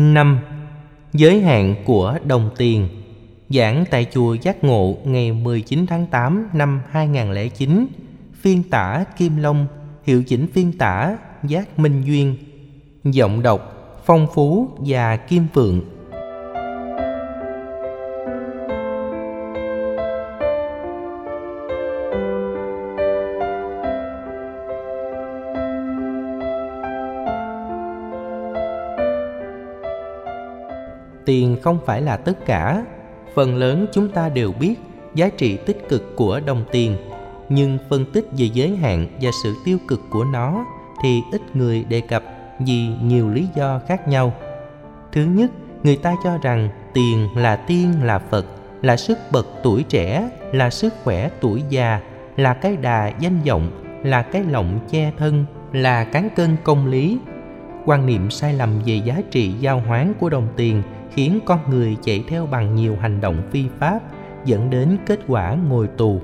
5. Giới hạn của đồng tiền Giảng tại chùa Giác Ngộ ngày 19 tháng 8 năm 2009 Phiên tả Kim Long, Hiệu chỉnh phiên tả Giác Minh Duyên Giọng đọc Phong Phú và Kim Phượng tiền không phải là tất cả. Phần lớn chúng ta đều biết giá trị tích cực của đồng tiền, nhưng phân tích về giới hạn và sự tiêu cực của nó thì ít người đề cập vì nhiều lý do khác nhau. Thứ nhất, người ta cho rằng tiền là tiên, là phật, là sức bật tuổi trẻ, là sức khỏe tuổi già, là cái đà danh vọng, là cái lọng che thân, là cán cân công lý. Quan niệm sai lầm về giá trị giao hoán của đồng tiền khiến con người chạy theo bằng nhiều hành động phi pháp, dẫn đến kết quả ngồi tù.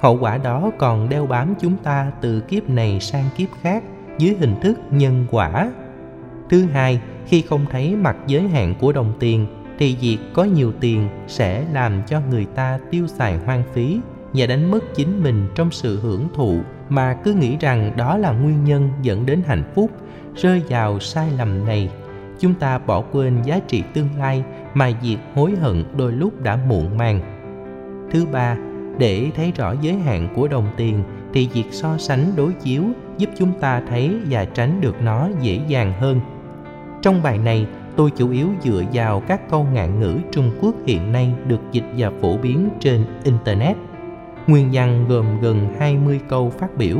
Hậu quả đó còn đeo bám chúng ta từ kiếp này sang kiếp khác dưới hình thức nhân quả. Thứ hai, khi không thấy mặt giới hạn của đồng tiền, thì việc có nhiều tiền sẽ làm cho người ta tiêu xài hoang phí và đánh mất chính mình trong sự hưởng thụ mà cứ nghĩ rằng đó là nguyên nhân dẫn đến hạnh phúc, rơi vào sai lầm này chúng ta bỏ quên giá trị tương lai mà việc hối hận đôi lúc đã muộn màng thứ ba, để thấy rõ giới hạn của đồng tiền thì việc so sánh đối chiếu giúp chúng ta thấy và tránh được nó dễ dàng hơn trong bài này, tôi chủ yếu dựa vào các câu ngạn ngữ Trung Quốc hiện nay được dịch và phổ biến trên Internet. Nguyên văn gồm gần 20 câu phát biểu.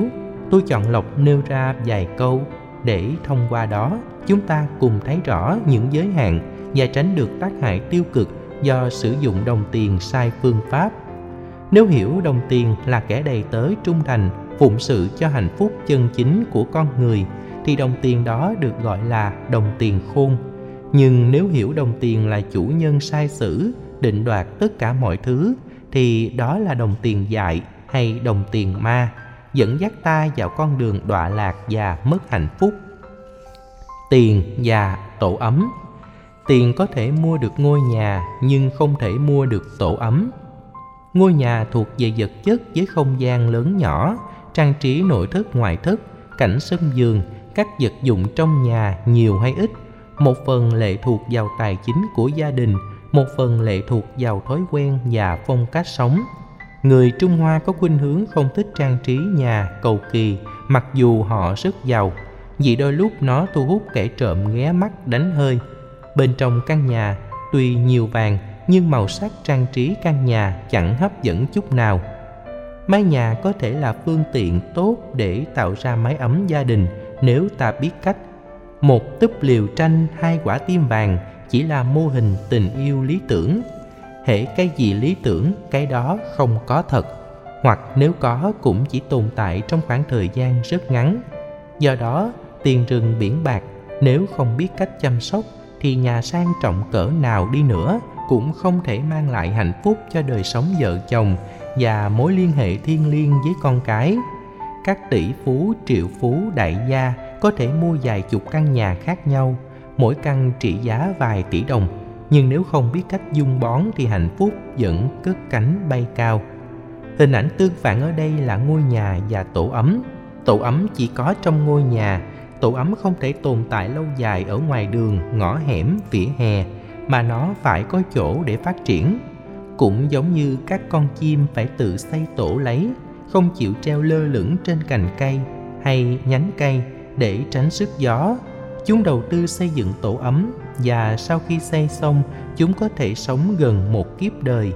Tôi chọn lọc nêu ra vài câu để thông qua đó, chúng ta cùng thấy rõ những giới hạn, và tránh được tác hại tiêu cực do sử dụng đồng tiền sai phương pháp. Nếu hiểu đồng tiền là kẻ đầy tớ trung thành, phụng sự cho hạnh phúc chân chính của con người, thì đồng tiền đó được gọi là đồng tiền khôn. Nhưng nếu hiểu đồng tiền là chủ nhân sai sử, định đoạt tất cả mọi thứ, thì đó là đồng tiền dại hay đồng tiền ma dẫn dắt ta vào con đường đọa lạc và mất hạnh phúc. Tiền và tổ ấm. Tiền có thể mua được ngôi nhà, nhưng không thể mua được tổ ấm. Ngôi nhà thuộc về vật chất với không gian lớn nhỏ, trang trí nội thất ngoại thất, cảnh sân vườn các vật dụng trong nhà nhiều hay ít. Một phần lệ thuộc vào tài chính của gia đình, một phần lệ thuộc vào thói quen và phong cách sống người trung hoa có khuynh hướng không thích trang trí nhà, cầu kỳ, mặc dù họ rất giàu, vì đôi lúc nó thu hút kẻ trộm ghé mắt đánh hơi. Bên trong căn nhà, tuy nhiều vàng, nhưng màu sắc trang trí căn nhà chẳng hấp dẫn chút nào. Mái nhà có thể là phương tiện tốt để tạo ra mái ấm gia đình, nếu ta biết cách. Một túp liều tranh, hai quả tim vàng, chỉ là mô hình tình yêu lý tưởng hễ cái gì lý tưởng, cái đó không có thật. Hoặc nếu có cũng chỉ tồn tại trong khoảng thời gian rất ngắn. Do đó, tiền rừng biển bạc, nếu không biết cách chăm sóc, thì nhà sang trọng cỡ nào đi nữa cũng không thể mang lại hạnh phúc cho đời sống vợ chồng và mối liên hệ thiêng liêng với con cái. Các tỷ phú, triệu phú, đại gia có thể mua vài chục căn nhà khác nhau, mỗi căn trị giá vài tỷ đồng nhưng nếu không biết cách dung bón thì hạnh phúc vẫn cất cánh bay cao. Hình ảnh tương phản ở đây là ngôi nhà và tổ ấm. Tổ ấm chỉ có trong ngôi nhà. Tổ ấm không thể tồn tại lâu dài ở ngoài đường, ngõ hẻm, vỉa hè, mà nó phải có chỗ để phát triển. Cũng giống như các con chim phải tự xây tổ lấy, không chịu treo lơ lửng trên cành cây hay nhánh cây để tránh sức gió. Chúng đầu tư xây dựng tổ ấm và sau khi xây xong, chúng có thể sống gần một kiếp đời.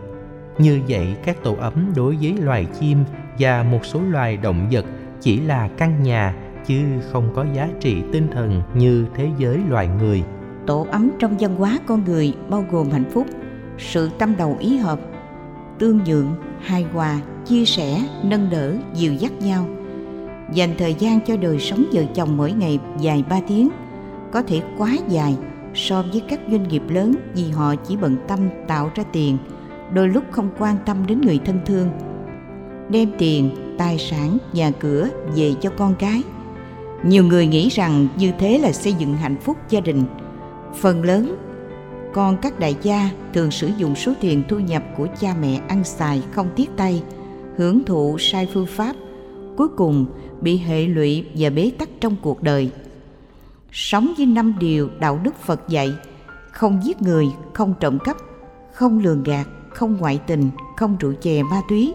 Như vậy, các tổ ấm đối với loài chim và một số loài động vật chỉ là căn nhà, chứ không có giá trị tinh thần như thế giới loài người. Tổ ấm trong văn hóa con người bao gồm hạnh phúc, sự tâm đầu ý hợp, tương nhượng, hài hòa, chia sẻ, nâng đỡ, dìu dắt nhau. Dành thời gian cho đời sống vợ chồng mỗi ngày dài ba tiếng, có thể quá dài so với các doanh nghiệp lớn vì họ chỉ bận tâm tạo ra tiền, đôi lúc không quan tâm đến người thân thương. Đem tiền, tài sản, nhà cửa về cho con cái. Nhiều người nghĩ rằng như thế là xây dựng hạnh phúc gia đình. Phần lớn, con các đại gia thường sử dụng số tiền thu nhập của cha mẹ ăn xài không tiếc tay, hưởng thụ sai phương pháp, cuối cùng bị hệ lụy và bế tắc trong cuộc đời sống với năm điều đạo đức phật dạy, không giết người, không trộm cắp, không lường gạt, không ngoại tình, không rượu chè ma túy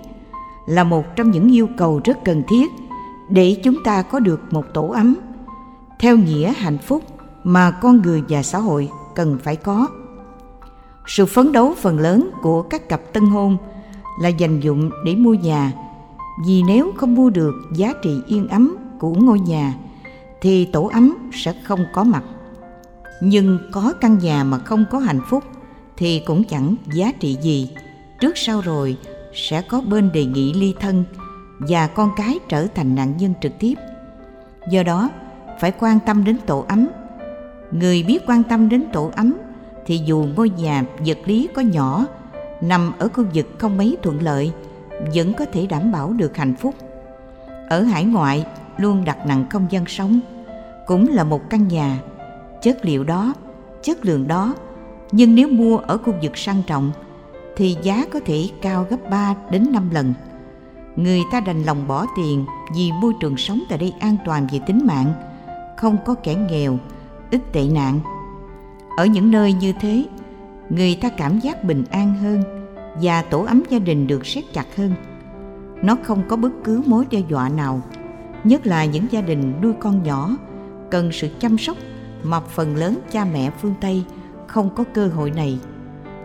là một trong những yêu cầu rất cần thiết để chúng ta có được một tổ ấm. Theo nghĩa hạnh phúc mà con người và xã hội cần phải có. Sự phấn đấu phần lớn của các cặp tân hôn là dành dụng để mua nhà, vì nếu không mua được giá trị yên ấm của ngôi nhà thì tổ ấm sẽ không có mặt. Nhưng có căn nhà mà không có hạnh phúc thì cũng chẳng giá trị gì. Trước sau rồi sẽ có bên đề nghị ly thân và con cái trở thành nạn nhân trực tiếp. Do đó, phải quan tâm đến tổ ấm. Người biết quan tâm đến tổ ấm thì dù ngôi nhà vật lý có nhỏ, nằm ở khu vực không mấy thuận lợi, vẫn có thể đảm bảo được hạnh phúc. Ở hải ngoại luôn đặt nặng công dân sống cũng là một căn nhà chất liệu đó chất lượng đó nhưng nếu mua ở khu vực sang trọng thì giá có thể cao gấp 3 đến 5 lần. Người ta đành lòng bỏ tiền vì môi trường sống tại đây an toàn về tính mạng, không có kẻ nghèo, ít tệ nạn. Ở những nơi như thế, người ta cảm giác bình an hơn và tổ ấm gia đình được siết chặt hơn. Nó không có bất cứ mối đe dọa nào, nhất là những gia đình nuôi con nhỏ cần sự chăm sóc mà phần lớn cha mẹ phương Tây không có cơ hội này.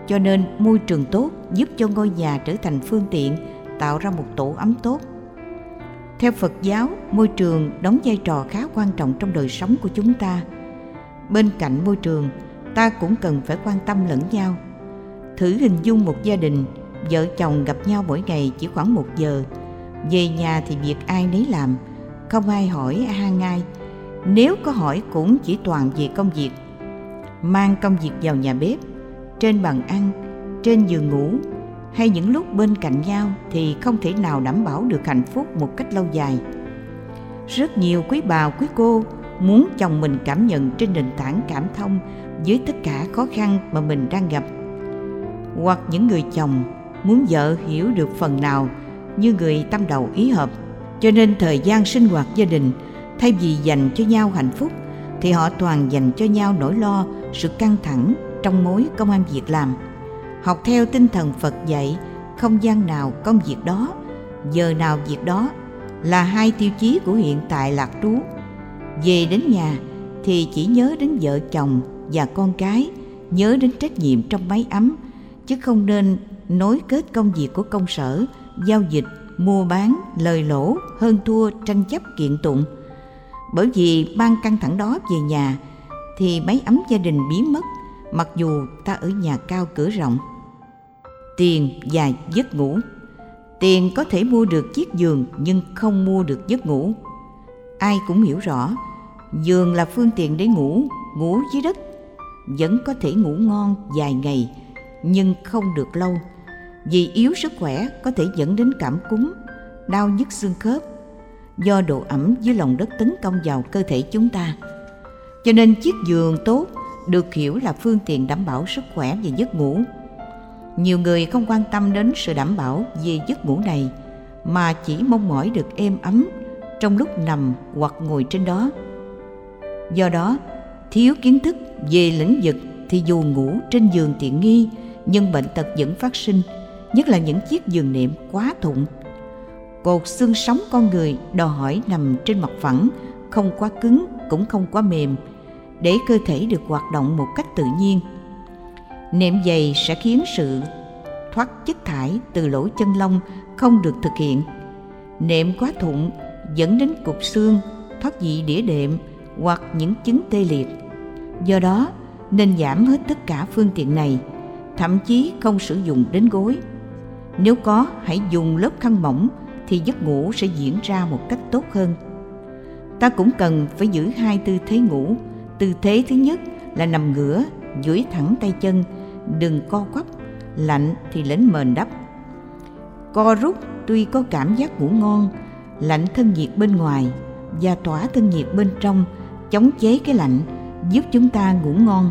Cho nên môi trường tốt giúp cho ngôi nhà trở thành phương tiện tạo ra một tổ ấm tốt. Theo Phật giáo, môi trường đóng vai trò khá quan trọng trong đời sống của chúng ta. Bên cạnh môi trường, ta cũng cần phải quan tâm lẫn nhau. Thử hình dung một gia đình, vợ chồng gặp nhau mỗi ngày chỉ khoảng một giờ. Về nhà thì việc ai nấy làm, không ai hỏi hàng ngày Nếu có hỏi cũng chỉ toàn về công việc. Mang công việc vào nhà bếp, trên bàn ăn, trên giường ngủ, hay những lúc bên cạnh nhau thì không thể nào đảm bảo được hạnh phúc một cách lâu dài. Rất nhiều quý bà, quý cô muốn chồng mình cảm nhận trên nền tảng cảm thông với tất cả khó khăn mà mình đang gặp. Hoặc những người chồng muốn vợ hiểu được phần nào như người tâm đầu ý hợp cho nên thời gian sinh hoạt gia đình, thay vì dành cho nhau hạnh phúc, thì họ toàn dành cho nhau nỗi lo, sự căng thẳng trong mối công an việc làm. Học theo tinh thần phật dạy, không gian nào công việc đó, giờ nào việc đó là hai tiêu chí của hiện tại lạc trú. Về đến nhà thì chỉ nhớ đến vợ chồng và con cái, nhớ đến trách nhiệm trong máy ấm, chứ không nên nối kết công việc của công sở, giao dịch mua bán, lời lỗ, hơn thua tranh chấp kiện tụng. Bởi vì ban căng thẳng đó về nhà, thì máy ấm gia đình biến mất, mặc dù ta ở nhà cao cửa rộng. Tiền và giấc ngủ. Tiền có thể mua được chiếc giường, nhưng không mua được giấc ngủ. Ai cũng hiểu rõ, giường là phương tiện để ngủ ngủ dưới đất. Vẫn có thể ngủ ngon vài ngày, nhưng không được lâu vì yếu sức khỏe có thể dẫn đến cảm cúm đau nhức xương khớp do độ ẩm dưới lòng đất tấn công vào cơ thể chúng ta. Cho nên chiếc giường tốt được hiểu là phương tiện đảm bảo sức khỏe và giấc ngủ. Nhiều người không quan tâm đến sự đảm bảo về giấc ngủ này mà chỉ mong mỏi được êm ấm trong lúc nằm hoặc ngồi trên đó. Do đó, thiếu kiến thức về lĩnh vực thì dù ngủ trên giường tiện nghi nhưng bệnh tật vẫn phát sinh, nhất là những chiếc giường nệm quá thụng. Cột xương sống con người đòi hỏi nằm trên mặt phẳng, không quá cứng, cũng không quá mềm, để cơ thể được hoạt động một cách tự nhiên. Nệm dày sẽ khiến sự thoát chất thải từ lỗ chân lông không được thực hiện. Nệm quá thụng dẫn đến cục xương, thoát vị đĩa đệm hoặc những chứng tê liệt. Do đó, nên giảm hết tất cả phương tiện này, thậm chí không sử dụng đến gối nếu có, hãy dùng lớp khăn mỏng thì giấc ngủ sẽ diễn ra một cách tốt hơn. Ta cũng cần phải giữ hai tư thế ngủ. Tư thế thứ nhất là nằm ngửa, duỗi thẳng tay chân, đừng co quắp, lạnh thì lấn mền đắp. Co rút tuy có cảm giác ngủ ngon, lạnh thân nhiệt bên ngoài và tỏa thân nhiệt bên trong, chống chế cái lạnh, giúp chúng ta ngủ ngon.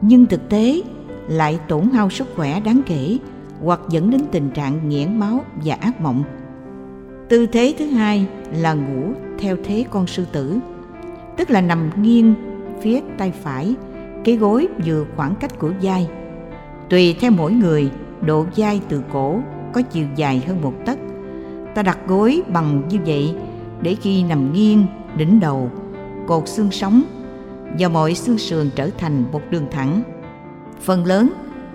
Nhưng thực tế lại tổn hao sức khỏe đáng kể hoặc dẫn đến tình trạng nghẽn máu và ác mộng. Tư thế thứ hai là ngủ theo thế con sư tử, tức là nằm nghiêng phía tay phải, cái gối vừa khoảng cách của vai. Tùy theo mỗi người, độ vai từ cổ có chiều dài hơn một tấc. Ta đặt gối bằng như vậy để khi nằm nghiêng, đỉnh đầu, cột xương sống và mọi xương sườn trở thành một đường thẳng. Phần lớn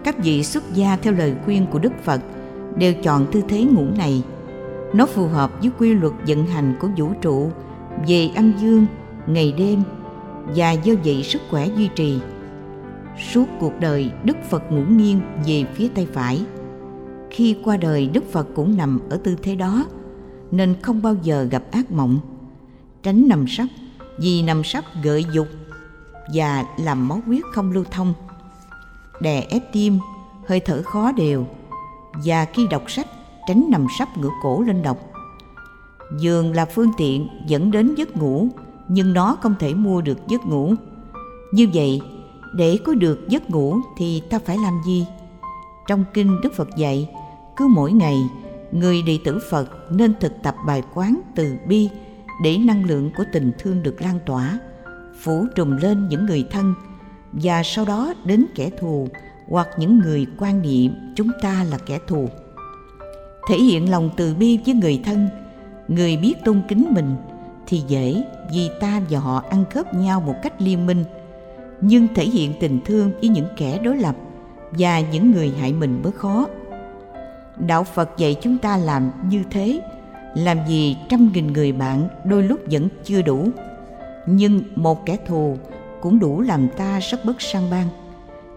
các vị xuất gia theo lời khuyên của Đức Phật đều chọn tư thế ngủ này. Nó phù hợp với quy luật vận hành của vũ trụ về âm dương, ngày đêm và do vậy sức khỏe duy trì. Suốt cuộc đời Đức Phật ngủ nghiêng về phía tay phải. Khi qua đời Đức Phật cũng nằm ở tư thế đó nên không bao giờ gặp ác mộng. Tránh nằm sấp vì nằm sấp gợi dục và làm máu huyết không lưu thông đè ép tim, hơi thở khó đều và khi đọc sách tránh nằm sấp ngửa cổ lên đọc. Giường là phương tiện dẫn đến giấc ngủ nhưng nó không thể mua được giấc ngủ. Như vậy, để có được giấc ngủ thì ta phải làm gì? Trong kinh Đức Phật dạy, cứ mỗi ngày người đệ tử Phật nên thực tập bài quán từ bi để năng lượng của tình thương được lan tỏa, phủ trùm lên những người thân và sau đó đến kẻ thù hoặc những người quan niệm chúng ta là kẻ thù. Thể hiện lòng từ bi với người thân, người biết tôn kính mình thì dễ vì ta và họ ăn khớp nhau một cách liên minh. Nhưng thể hiện tình thương với những kẻ đối lập và những người hại mình mới khó. Đạo phật dạy chúng ta làm như thế, làm gì trăm nghìn người bạn đôi lúc vẫn chưa đủ. Nhưng một kẻ thù cũng đủ làm ta rất bất sang ban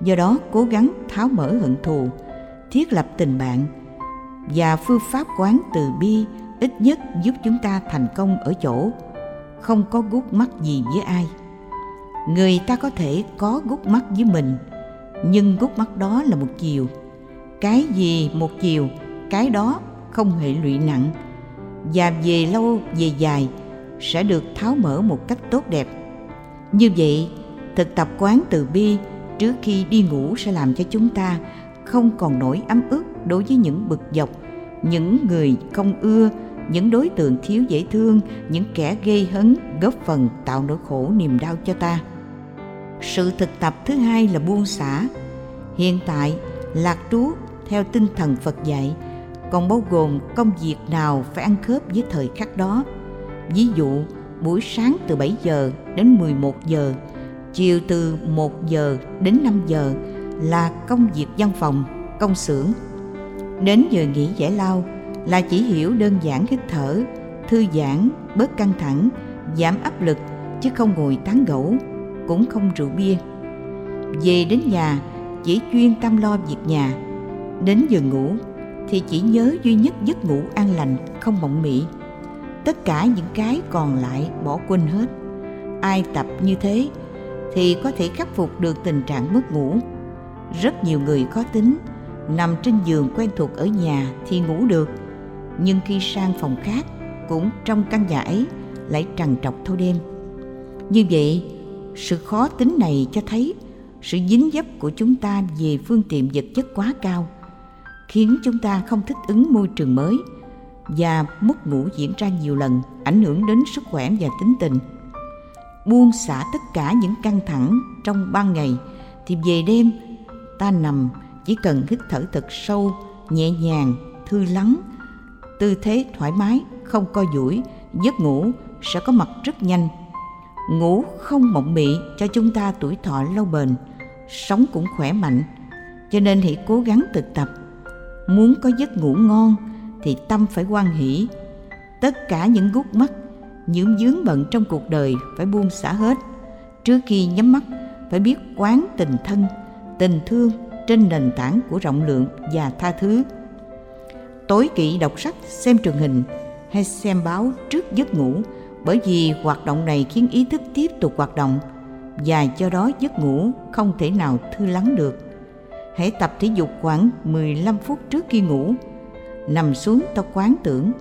do đó, cố gắng tháo mở hận thù, thiết lập tình bạn và phương pháp quán từ bi ít nhất giúp chúng ta thành công ở chỗ không có gút mắt gì với ai. Người ta có thể có gút mắt với mình, nhưng gút mắt đó là một chiều. Cái gì một chiều, cái đó không hệ lụy nặng và về lâu, về dài sẽ được tháo mở một cách tốt đẹp như vậy, thực tập quán từ bi trước khi đi ngủ sẽ làm cho chúng ta không còn nỗi ấm ức đối với những bực dọc, những người không ưa, những đối tượng thiếu dễ thương, những kẻ gây hấn, góp phần tạo nỗi khổ niềm đau cho ta. Sự thực tập thứ hai là buông xả. Hiện tại, lạc trú theo tinh thần phật dạy, còn bao gồm công việc nào phải ăn khớp với thời khắc đó. Ví dụ buổi sáng từ 7 giờ đến 11 giờ chiều từ 1 giờ đến 5 giờ là công việc văn phòng, công xưởng. Đến giờ nghỉ giải lao là chỉ hiểu đơn giản hít thở, thư giãn, bớt căng thẳng, giảm áp lực chứ không ngồi tán gẫu, cũng không rượu bia. Về đến nhà chỉ chuyên tâm lo việc nhà. Đến giờ ngủ thì chỉ nhớ duy nhất giấc ngủ an lành, không mộng mị. Tất cả những cái còn lại bỏ quên hết. Ai tập như thế thì có thể khắc phục được tình trạng mất ngủ. Rất nhiều người khó tính, nằm trên giường quen thuộc ở nhà thì ngủ được, nhưng khi sang phòng khác cũng trong căn nhà ấy lại trằn trọc thâu đêm. Như vậy, sự khó tính này cho thấy sự dính dấp của chúng ta về phương tiện vật chất quá cao khiến chúng ta không thích ứng môi trường mới và mất ngủ diễn ra nhiều lần, ảnh hưởng đến sức khỏe và tính tình. Buông xả tất cả những căng thẳng trong ban ngày, thì về đêm, ta nằm chỉ cần hít thở thật sâu, nhẹ nhàng, thư lắng. Tư thế thoải mái, không co duỗi, giấc ngủ sẽ có mặt rất nhanh. Ngủ không mộng mị cho chúng ta tuổi thọ lâu bền, sống cũng khỏe mạnh. Cho nên hãy cố gắng thực tập. Muốn có giấc ngủ ngon thì tâm phải quan hỷ tất cả những gút mắt, những dướng bận trong cuộc đời phải buông xả hết trước khi nhắm mắt, phải biết quán tình thân, tình thương trên nền tảng của rộng lượng và tha thứ tối kỵ đọc sách, xem truyền hình hay xem báo trước giấc ngủ, bởi vì hoạt động này khiến ý thức tiếp tục hoạt động và do đó giấc ngủ không thể nào thư lắng được. Hãy tập thể dục khoảng 15 phút trước khi ngủ. Nằm xuống ta quán tưởng.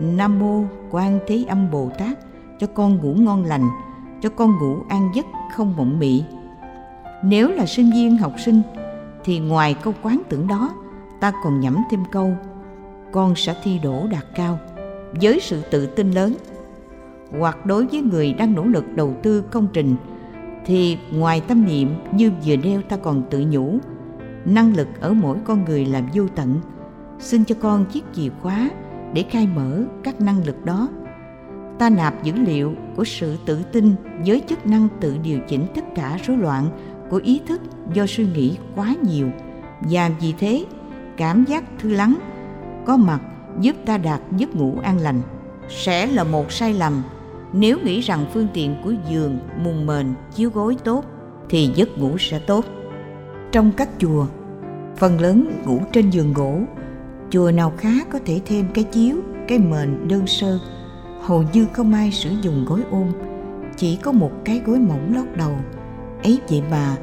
Nam mô Quan Thế Âm Bồ Tát cho con ngủ ngon lành, cho con ngủ an giấc không mộng mị. nếu là sinh viên học sinh thì ngoài câu quán tưởng đó ta còn nhẩm thêm câu con sẽ thi đỗ đạt cao với sự tự tin lớn. Hoặc đối với người đang nỗ lực đầu tư công trình thì ngoài tâm niệm như vừa nêu ta còn tự nhủ năng lực ở mỗi con người là vô tận xin cho con chiếc chìa khóa để khai mở các năng lực đó. Ta nạp dữ liệu của sự tự tin với chức năng tự điều chỉnh tất cả rối loạn của ý thức do suy nghĩ quá nhiều. Và vì thế, cảm giác thư lắng có mặt giúp ta đạt giấc ngủ an lành. Sẽ là một sai lầm. Nếu nghĩ rằng phương tiện của giường mùng mền chiếu gối tốt, thì giấc ngủ sẽ tốt. Trong các chùa, phần lớn ngủ trên giường gỗ chùa nào khá có thể thêm cái chiếu, cái mền đơn sơ. Hầu như không ai sử dụng gối ôm, chỉ có một cái gối mỏng lót đầu. Ấy vậy mà,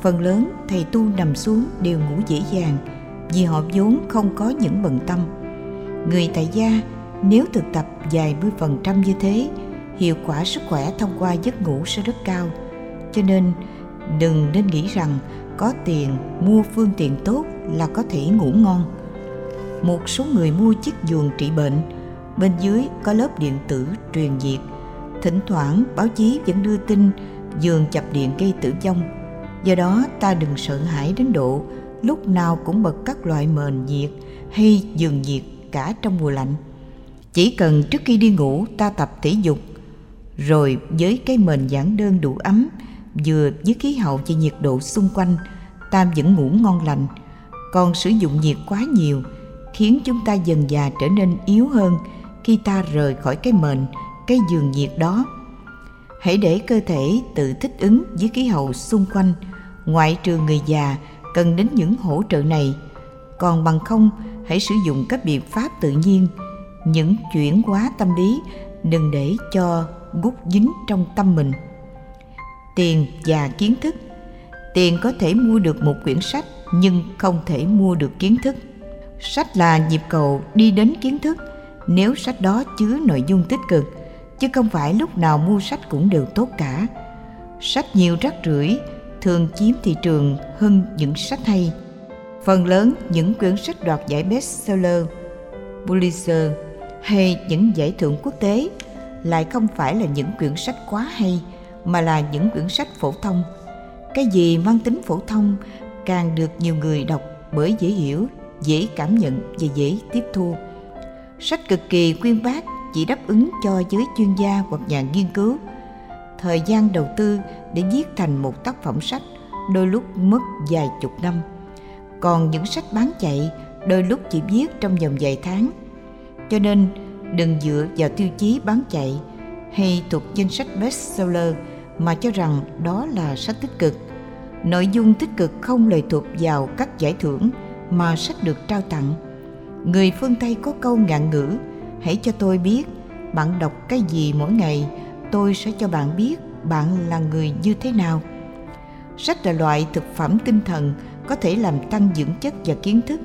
phần lớn thầy tu nằm xuống đều ngủ dễ dàng, vì họ vốn không có những bận tâm. Người tại gia, nếu thực tập vài mươi phần trăm như thế, hiệu quả sức khỏe thông qua giấc ngủ sẽ rất cao. Cho nên, đừng nên nghĩ rằng có tiền mua phương tiện tốt là có thể ngủ ngon một số người mua chiếc giường trị bệnh. Bên dưới có lớp điện tử truyền nhiệt thỉnh thoảng báo chí vẫn đưa tin, giường chập điện gây tử vong. Do đó ta đừng sợ hãi đến độ lúc nào cũng bật các loại mền nhiệt hay giường nhiệt cả trong mùa lạnh. Chỉ cần trước khi đi ngủ ta tập thể dục. Rồi với cái mền giản đơn đủ ấm, vừa với khí hậu và nhiệt độ xung quanh, ta vẫn ngủ ngon lành. Còn sử dụng nhiệt quá nhiều khiến chúng ta dần già trở nên yếu hơn khi ta rời khỏi cái mền, cái giường nhiệt đó. Hãy để cơ thể tự thích ứng với khí hậu xung quanh. Ngoại trừ người già, cần đến những hỗ trợ này. Còn bằng không, hãy sử dụng các biện pháp tự nhiên. Những chuyển hóa tâm lý đừng để cho gút dính trong tâm mình. Tiền và kiến thức. Tiền có thể mua được một quyển sách, nhưng không thể mua được kiến thức sách là nhịp cầu đi đến kiến thức, nếu sách đó chứa nội dung tích cực, chứ không phải lúc nào mua sách cũng đều tốt cả. Sách nhiều rắc rưởi, thường chiếm thị trường hơn những sách hay. Phần lớn những quyển sách đoạt giải bestseller, Pulitzer hay những giải thưởng quốc tế lại không phải là những quyển sách quá hay, mà là những quyển sách phổ thông. Cái gì mang tính phổ thông càng được nhiều người đọc bởi dễ hiểu dễ cảm nhận và dễ tiếp thu. Sách cực kỳ quyên bác chỉ đáp ứng cho giới chuyên gia hoặc nhà nghiên cứu. Thời gian đầu tư để viết thành một tác phẩm sách đôi lúc mất vài chục năm. Còn những sách bán chạy đôi lúc chỉ viết trong vòng vài tháng. Cho nên, đừng dựa vào tiêu chí bán chạy hay thuộc danh sách bestseller mà cho rằng đó là sách tích cực. Nội dung tích cực không lệ thuộc vào các giải thưởng mà sách được trao tặng. Người phương tây có câu ngạn ngữ, hãy cho tôi biết bạn đọc cái gì mỗi ngày, tôi sẽ cho bạn biết bạn là người như thế nào. Sách là loại thực phẩm tinh thần có thể làm tăng dưỡng chất và kiến thức.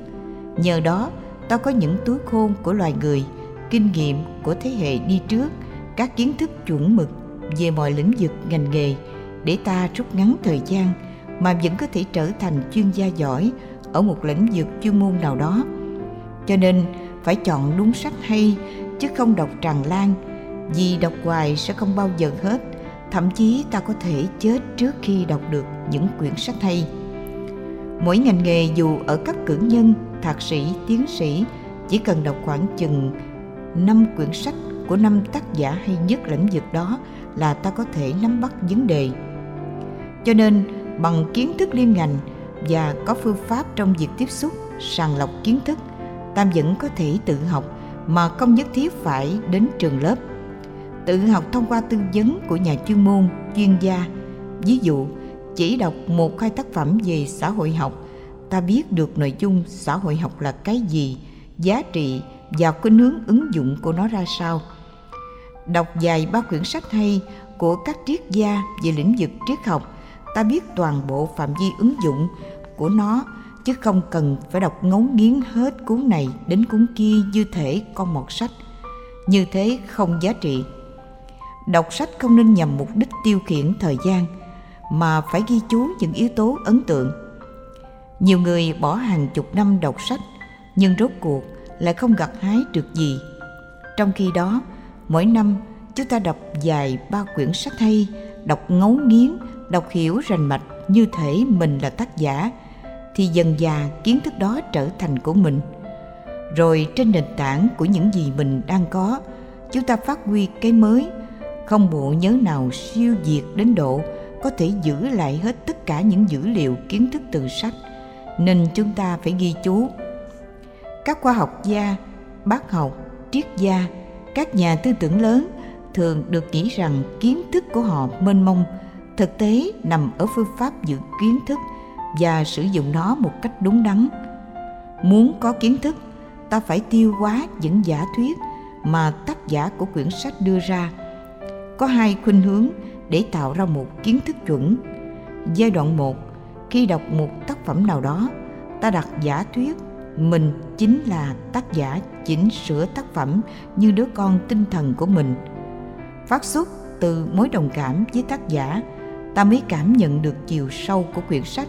Nhờ đó, ta có những túi khôn của loài người, kinh nghiệm của thế hệ đi trước, các kiến thức chuẩn mực về mọi lĩnh vực ngành nghề để ta rút ngắn thời gian mà vẫn có thể trở thành chuyên gia giỏi ở một lĩnh vực chuyên môn nào đó. Cho nên phải chọn đúng sách hay, chứ không đọc tràn lan, vì đọc hoài sẽ không bao giờ hết. Thậm chí ta có thể chết trước khi đọc được những quyển sách hay. Mỗi ngành nghề dù ở cấp cử nhân, thạc sĩ, tiến sĩ, chỉ cần đọc khoảng chừng năm quyển sách của năm tác giả hay nhất lĩnh vực đó là ta có thể nắm bắt vấn đề. Cho nên, bằng kiến thức liên ngành và có phương pháp trong việc tiếp xúc, sàng lọc kiến thức. Tam vẫn có thể tự học mà không nhất thiết phải đến trường lớp. Tự học thông qua tư vấn của nhà chuyên môn, chuyên gia. Ví dụ, chỉ đọc một hai tác phẩm về xã hội học, ta biết được nội dung xã hội học là cái gì, giá trị và khuynh hướng ứng dụng của nó ra sao. Đọc vài ba quyển sách hay của các triết gia về lĩnh vực triết học ta biết toàn bộ phạm vi ứng dụng của nó, chứ không cần phải đọc ngấu nghiến hết cuốn này đến cuốn kia như thể con một sách. Như thế không giá trị. Đọc sách không nên nhằm mục đích tiêu khiển thời gian, mà phải ghi chú những yếu tố ấn tượng. Nhiều người bỏ hàng chục năm đọc sách, nhưng rốt cuộc lại không gặt hái được gì. Trong khi đó, mỗi năm chúng ta đọc dài ba quyển sách hay, đọc ngấu nghiến đọc hiểu rành mạch như thể mình là tác giả, thì dần dà kiến thức đó trở thành của mình. Rồi trên nền tảng của những gì mình đang có, chúng ta phát huy cái mới, không bộ nhớ nào siêu việt đến độ có thể giữ lại hết tất cả những dữ liệu kiến thức từ sách, nên chúng ta phải ghi chú. Các khoa học gia, bác học, triết gia, các nhà tư tưởng lớn thường được nghĩ rằng kiến thức của họ mênh mông thực tế nằm ở phương pháp giữ kiến thức và sử dụng nó một cách đúng đắn. Muốn có kiến thức, ta phải tiêu hóa những giả thuyết mà tác giả của quyển sách đưa ra. Có hai khuynh hướng để tạo ra một kiến thức chuẩn. Giai đoạn một, khi đọc một tác phẩm nào đó, ta đặt giả thuyết mình chính là tác giả chỉnh sửa tác phẩm như đứa con tinh thần của mình. Phát xuất từ mối đồng cảm với tác giả ta mới cảm nhận được chiều sâu của quyển sách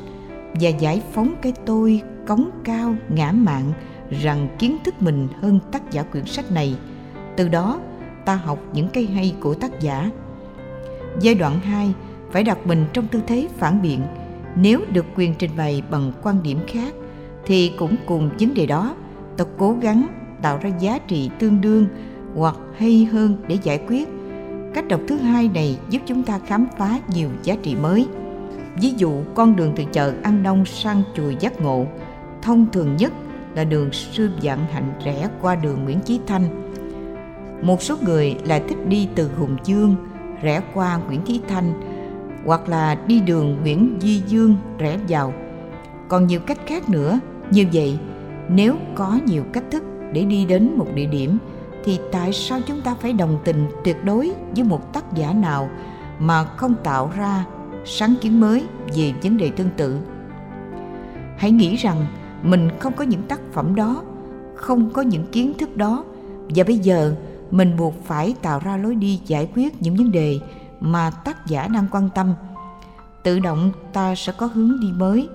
và giải phóng cái tôi cống cao, ngã mạn rằng kiến thức mình hơn tác giả quyển sách này. Từ đó, ta học những cái hay của tác giả. Giai đoạn 2 phải đặt mình trong tư thế phản biện. Nếu được quyền trình bày bằng quan điểm khác, thì cũng cùng vấn đề đó, ta cố gắng tạo ra giá trị tương đương hoặc hay hơn để giải quyết cách đọc thứ hai này giúp chúng ta khám phá nhiều giá trị mới. Ví dụ, con đường từ chợ ăn nông sang chùa giác ngộ, thông thường nhất là đường sư vạn hạnh rẽ qua đường nguyễn chí thanh. Một số người lại thích đi từ hùng dương rẽ qua nguyễn chí thanh, hoặc là đi đường nguyễn di dương rẽ vào. Còn nhiều cách khác nữa. Như vậy, nếu có nhiều cách thức để đi đến một địa điểm thì tại sao chúng ta phải đồng tình tuyệt đối với một tác giả nào mà không tạo ra sáng kiến mới về vấn đề tương tự? Hãy nghĩ rằng mình không có những tác phẩm đó, không có những kiến thức đó, và bây giờ mình buộc phải tạo ra lối đi giải quyết những vấn đề mà tác giả đang quan tâm. Tự động ta sẽ có hướng đi mới,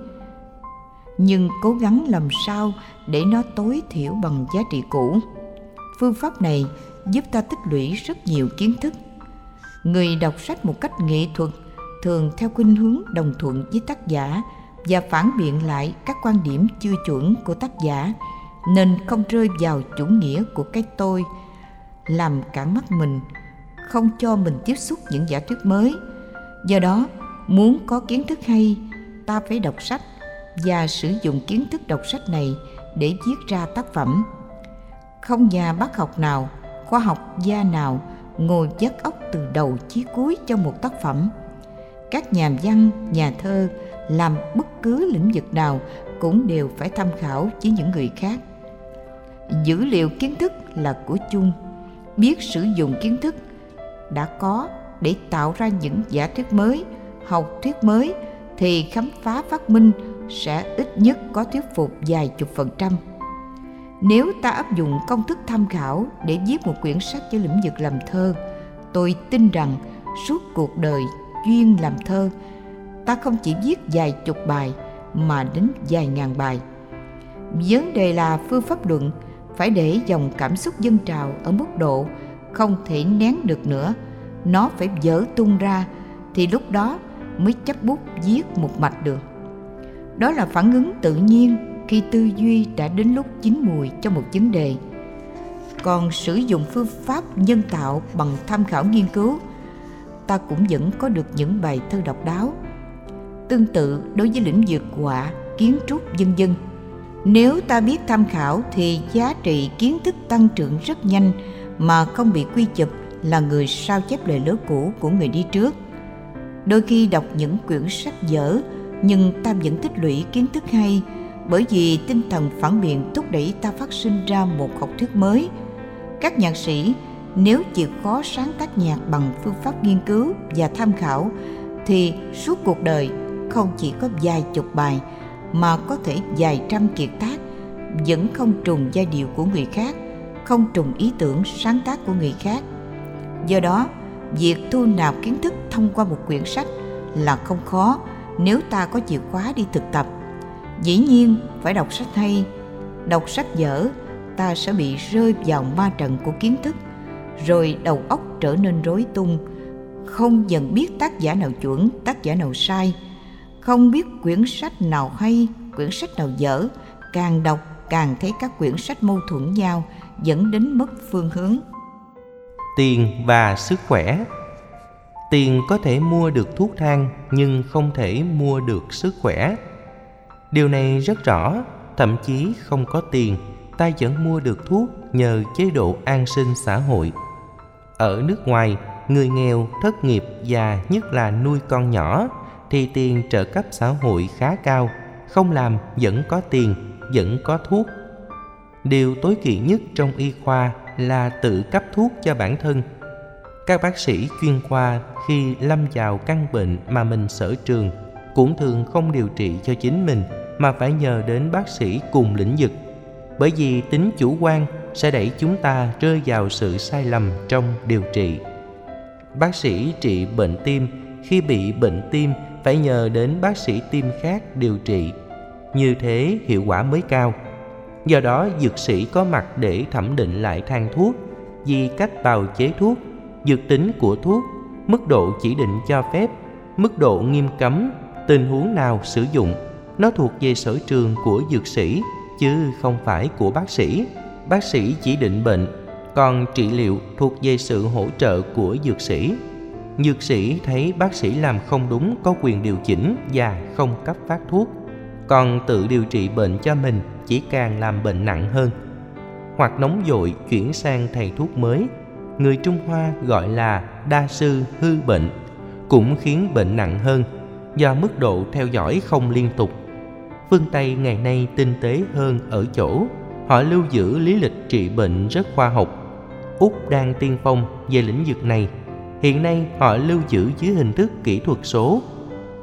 nhưng cố gắng làm sao để nó tối thiểu bằng giá trị cũ phương pháp này giúp ta tích lũy rất nhiều kiến thức. Người đọc sách một cách nghệ thuật thường theo khuynh hướng đồng thuận với tác giả và phản biện lại các quan điểm chưa chuẩn của tác giả, nên không rơi vào chủ nghĩa của cái tôi, làm cản mắt mình, không cho mình tiếp xúc những giả thuyết mới. Do đó, muốn có kiến thức hay, ta phải đọc sách và sử dụng kiến thức đọc sách này để viết ra tác phẩm không nhà bác học nào, khoa học gia nào, ngồi vắt óc từ đầu chí cuối cho một tác phẩm. Các nhà văn, nhà thơ làm bất cứ lĩnh vực nào cũng đều phải tham khảo với những người khác. Dữ liệu kiến thức là của chung. Biết sử dụng kiến thức đã có để tạo ra những giả thuyết mới, học thuyết mới thì khám phá phát minh sẽ ít nhất có thuyết phục vài chục phần trăm nếu ta áp dụng công thức tham khảo để viết một quyển sách cho lĩnh vực làm thơ, tôi tin rằng suốt cuộc đời chuyên làm thơ, ta không chỉ viết vài chục bài mà đến vài ngàn bài. Vấn đề là phương pháp luận phải để dòng cảm xúc dân trào ở mức độ không thể nén được nữa. Nó phải vỡ tung ra thì lúc đó mới chấp bút viết một mạch được. Đó là phản ứng tự nhiên khi tư duy đã đến lúc chín mùi cho một vấn đề, còn sử dụng phương pháp nhân tạo bằng tham khảo nghiên cứu, ta cũng vẫn có được những bài thơ độc đáo, tương tự đối với lĩnh vực họa, kiến trúc, vân vân. Nếu ta biết tham khảo thì giá trị kiến thức tăng trưởng rất nhanh mà không bị quy chụp là người sao chép lời lứa cũ của người đi trước. Đôi khi đọc những quyển sách dở, nhưng ta vẫn tích lũy kiến thức hay bởi vì tinh thần phản biện thúc đẩy ta phát sinh ra một học thuyết mới. Các nhạc sĩ, nếu chịu khó sáng tác nhạc bằng phương pháp nghiên cứu và tham khảo, thì suốt cuộc đời không chỉ có vài chục bài, mà có thể vài trăm kiệt tác, vẫn không trùng giai điệu của người khác, không trùng ý tưởng sáng tác của người khác. Do đó, việc thu nạp kiến thức thông qua một quyển sách là không khó nếu ta có chìa khóa đi thực tập dĩ nhiên, phải đọc sách hay. Đọc sách dở, ta sẽ bị rơi vào ma trận của kiến thức, rồi đầu óc trở nên rối tung. Không dần biết tác giả nào chuẩn, tác giả nào sai. Không biết quyển sách nào hay, quyển sách nào dở. Càng đọc, càng thấy các quyển sách mâu thuẫn nhau, dẫn đến mất phương hướng. Tiền và sức khỏe. Tiền có thể mua được thuốc thang, nhưng không thể mua được sức khỏe điều này rất rõ, thậm chí không có tiền, ta vẫn mua được thuốc nhờ chế độ an sinh xã hội. Ở nước ngoài, người nghèo, thất nghiệp và nhất là nuôi con nhỏ thì tiền trợ cấp xã hội khá cao, không làm vẫn có tiền, vẫn có thuốc. Điều tối kỵ nhất trong y khoa là tự cấp thuốc cho bản thân. Các bác sĩ chuyên khoa khi lâm vào căn bệnh mà mình sở trường cũng thường không điều trị cho chính mình, mà phải nhờ đến bác sĩ cùng lĩnh vực. Bởi vì tính chủ quan sẽ đẩy chúng ta rơi vào sự sai lầm trong điều trị. Bác sĩ trị bệnh tim, khi bị bệnh tim, phải nhờ đến bác sĩ tim khác điều trị. Như thế hiệu quả mới cao. Do đó, dược sĩ có mặt để thẩm định lại thang thuốc, vì cách bào chế thuốc, dược tính của thuốc, mức độ chỉ định cho phép, mức độ nghiêm cấm tình huống nào sử dụng. Nó thuộc về sở trường của dược sĩ, chứ không phải của bác sĩ. Bác sĩ chỉ định bệnh, còn trị liệu thuộc về sự hỗ trợ của dược sĩ. Dược sĩ thấy bác sĩ làm không đúng, có quyền điều chỉnh và không cấp phát thuốc. Còn tự điều trị bệnh cho mình, chỉ càng làm bệnh nặng hơn. Hoặc nóng dội, chuyển sang thầy thuốc mới. Người trung hoa gọi là đa sư hư bệnh, cũng khiến bệnh nặng hơn do mức độ theo dõi không liên tục. Phương tây ngày nay tinh tế hơn ở chỗ, họ lưu giữ lý lịch trị bệnh rất khoa học. Úc đang tiên phong về lĩnh vực này. Hiện nay họ lưu giữ dưới hình thức kỹ thuật số.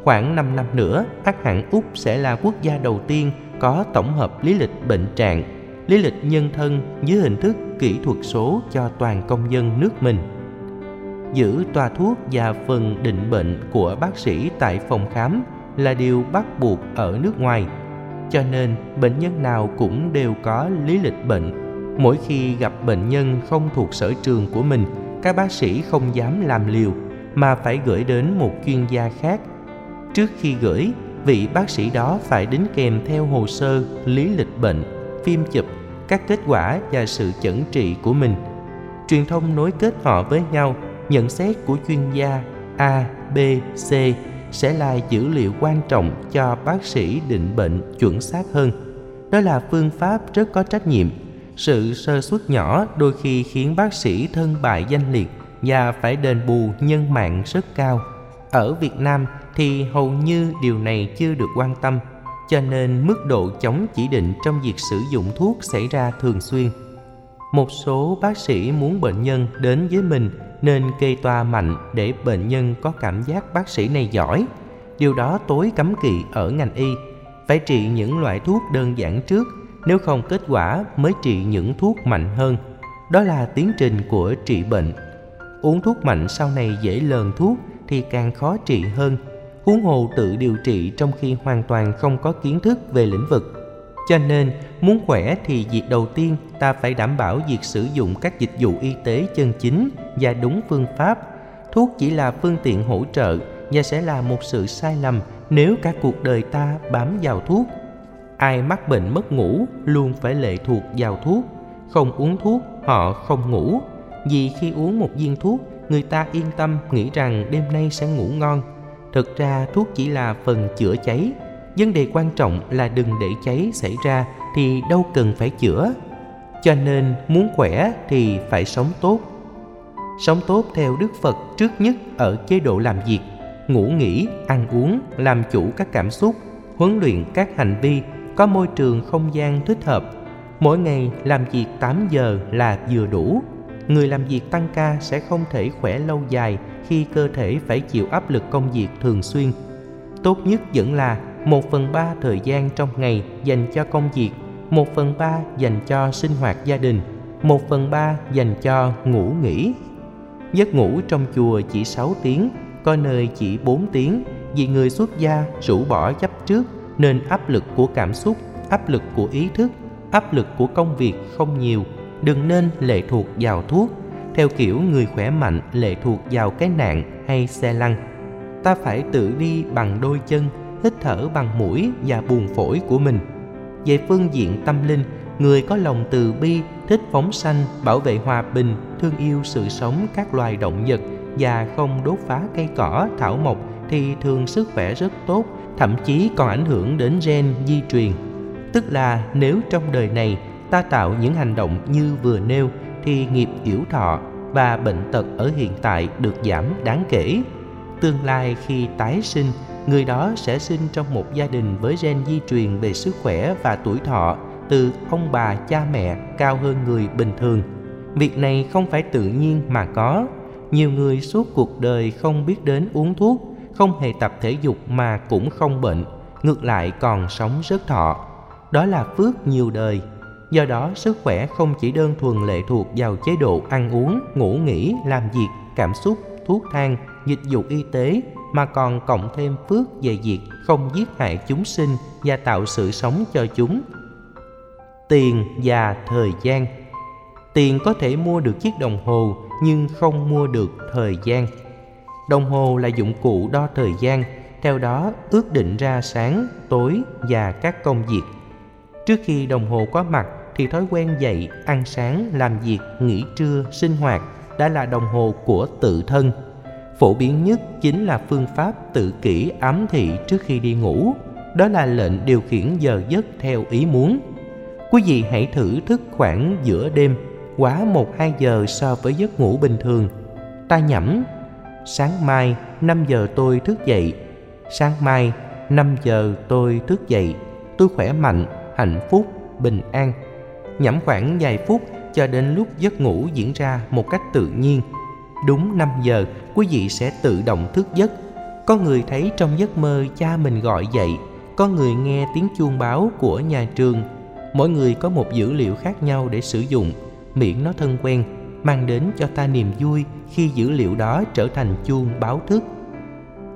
Khoảng 5 năm nữa ác hẳn úc sẽ là quốc gia đầu tiên có tổng hợp lý lịch bệnh trạng, lý lịch nhân thân dưới hình thức kỹ thuật số cho toàn công dân nước mình giữ toa thuốc và phần định bệnh của bác sĩ tại phòng khám là điều bắt buộc ở nước ngoài. Cho nên, bệnh nhân nào cũng đều có lý lịch bệnh. Mỗi khi gặp bệnh nhân không thuộc sở trường của mình, các bác sĩ không dám làm liều, mà phải gửi đến một chuyên gia khác. Trước khi gửi, vị bác sĩ đó phải đính kèm theo hồ sơ lý lịch bệnh, phim chụp, các kết quả và sự chẩn trị của mình. Truyền thông nối kết họ với nhau nhận xét của chuyên gia a, b, c sẽ là dữ liệu quan trọng cho bác sĩ định bệnh chuẩn xác hơn. Đó là phương pháp rất có trách nhiệm. Sự sơ suất nhỏ đôi khi khiến bác sĩ thân bại danh liệt và phải đền bù nhân mạng rất cao. Ở việt nam thì hầu như điều này chưa được quan tâm, cho nên mức độ chống chỉ định trong việc sử dụng thuốc xảy ra thường xuyên. Một số bác sĩ muốn bệnh nhân đến với mình nên kê toa mạnh để bệnh nhân có cảm giác bác sĩ này giỏi. Điều đó tối cấm kỵ ở ngành y. Phải trị những loại thuốc đơn giản trước, nếu không kết quả mới trị những thuốc mạnh hơn. Đó là tiến trình của trị bệnh. Uống thuốc mạnh sau này dễ lờn thuốc thì càng khó trị hơn. Huống hồ tự điều trị trong khi hoàn toàn không có kiến thức về lĩnh vực cho nên, muốn khỏe thì việc đầu tiên ta phải đảm bảo việc sử dụng các dịch vụ y tế chân chính và đúng phương pháp. Thuốc chỉ là phương tiện hỗ trợ và sẽ là một sự sai lầm nếu cả cuộc đời ta bám vào thuốc. Ai mắc bệnh mất ngủ luôn phải lệ thuộc vào thuốc. Không uống thuốc, họ không ngủ. Vì khi uống một viên thuốc, người ta yên tâm nghĩ rằng đêm nay sẽ ngủ ngon. Thực ra, thuốc chỉ là phần chữa cháy vấn đề quan trọng là đừng để cháy xảy ra thì đâu cần phải chữa. Cho nên muốn khỏe thì phải sống tốt. Sống tốt theo đức phật trước nhất ở chế độ làm việc, ngủ nghỉ, ăn uống, làm chủ các cảm xúc, huấn luyện các hành vi, có môi trường không gian thích hợp. Mỗi ngày làm việc 8 giờ là vừa đủ. Người làm việc tăng ca sẽ không thể khỏe lâu dài khi cơ thể phải chịu áp lực công việc thường xuyên. Tốt nhất vẫn là một phần ba thời gian trong ngày dành cho công việc một phần ba dành cho sinh hoạt gia đình một phần ba dành cho ngủ nghỉ giấc ngủ trong chùa chỉ 6 tiếng có nơi chỉ 4 tiếng vì người xuất gia rũ bỏ chấp trước nên áp lực của cảm xúc, áp lực của ý thức, áp lực của công việc không nhiều. Đừng nên lệ thuộc vào thuốc, theo kiểu người khỏe mạnh lệ thuộc vào cái nạn hay xe lăn. Ta phải tự đi bằng đôi chân, hít thở bằng mũi và buồng phổi của mình. Về phương diện tâm linh, người có lòng từ bi, thích phóng sanh, bảo vệ hòa bình, thương yêu sự sống các loài động vật và không đốt phá cây cỏ, thảo mộc thì thường sức khỏe rất tốt, thậm chí còn ảnh hưởng đến gen di truyền. Tức là nếu trong đời này ta tạo những hành động như vừa nêu thì nghiệp yểu thọ và bệnh tật ở hiện tại được giảm đáng kể. Tương lai khi tái sinh, người đó sẽ sinh trong một gia đình với gen di truyền về sức khỏe và tuổi thọ từ ông bà cha mẹ cao hơn người bình thường. Việc này không phải tự nhiên mà có. Nhiều người suốt cuộc đời không biết đến uống thuốc, không hề tập thể dục mà cũng không bệnh, ngược lại còn sống rất thọ. Đó là phước nhiều đời. Do đó, sức khỏe không chỉ đơn thuần lệ thuộc vào chế độ ăn uống, ngủ nghỉ, làm việc, cảm xúc, thuốc thang, dịch vụ y tế mà còn cộng thêm phước về việc không giết hại chúng sinh và tạo sự sống cho chúng. Tiền và thời gian Tiền có thể mua được chiếc đồng hồ nhưng không mua được thời gian. Đồng hồ là dụng cụ đo thời gian, theo đó ước định ra sáng, tối và các công việc. Trước khi đồng hồ có mặt thì thói quen dậy, ăn sáng, làm việc, nghỉ trưa, sinh hoạt đã là đồng hồ của tự thân. Phổ biến nhất chính là phương pháp tự kỷ ám thị trước khi đi ngủ. Đó là lệnh điều khiển giờ giấc theo ý muốn. Quý vị hãy thử thức khoảng giữa đêm, quá 1-2 giờ so với giấc ngủ bình thường. Ta nhẩm, sáng mai 5 giờ tôi thức dậy, sáng mai 5 giờ tôi thức dậy, tôi khỏe mạnh, hạnh phúc, bình an. Nhẩm khoảng vài phút cho đến lúc giấc ngủ diễn ra một cách tự nhiên. Đúng 5 giờ, quý vị sẽ tự động thức giấc. Có người thấy trong giấc mơ cha mình gọi dậy, có người nghe tiếng chuông báo của nhà trường. Mỗi người có một dữ liệu khác nhau để sử dụng, miễn nó thân quen, mang đến cho ta niềm vui khi dữ liệu đó trở thành chuông báo thức.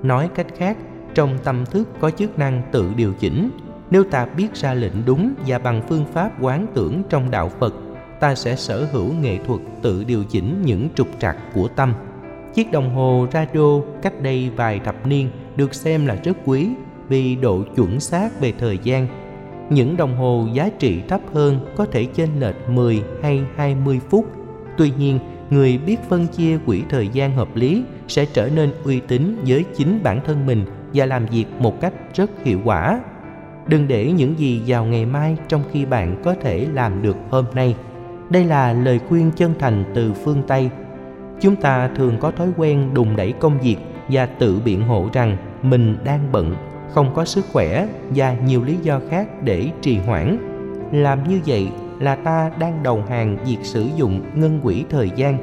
Nói cách khác, trong tâm thức có chức năng tự điều chỉnh. Nếu ta biết ra lệnh đúng và bằng phương pháp quán tưởng trong đạo Phật, ta sẽ sở hữu nghệ thuật tự điều chỉnh những trục trặc của tâm. Chiếc đồng hồ radio cách đây vài thập niên được xem là rất quý vì độ chuẩn xác về thời gian. Những đồng hồ giá trị thấp hơn có thể chênh lệch 10 hay 20 phút. Tuy nhiên, người biết phân chia quỹ thời gian hợp lý sẽ trở nên uy tín với chính bản thân mình và làm việc một cách rất hiệu quả. Đừng để những gì vào ngày mai trong khi bạn có thể làm được hôm nay. Đây là lời khuyên chân thành từ phương Tây. Chúng ta thường có thói quen đùng đẩy công việc và tự biện hộ rằng mình đang bận, không có sức khỏe và nhiều lý do khác để trì hoãn. Làm như vậy là ta đang đầu hàng việc sử dụng ngân quỹ thời gian.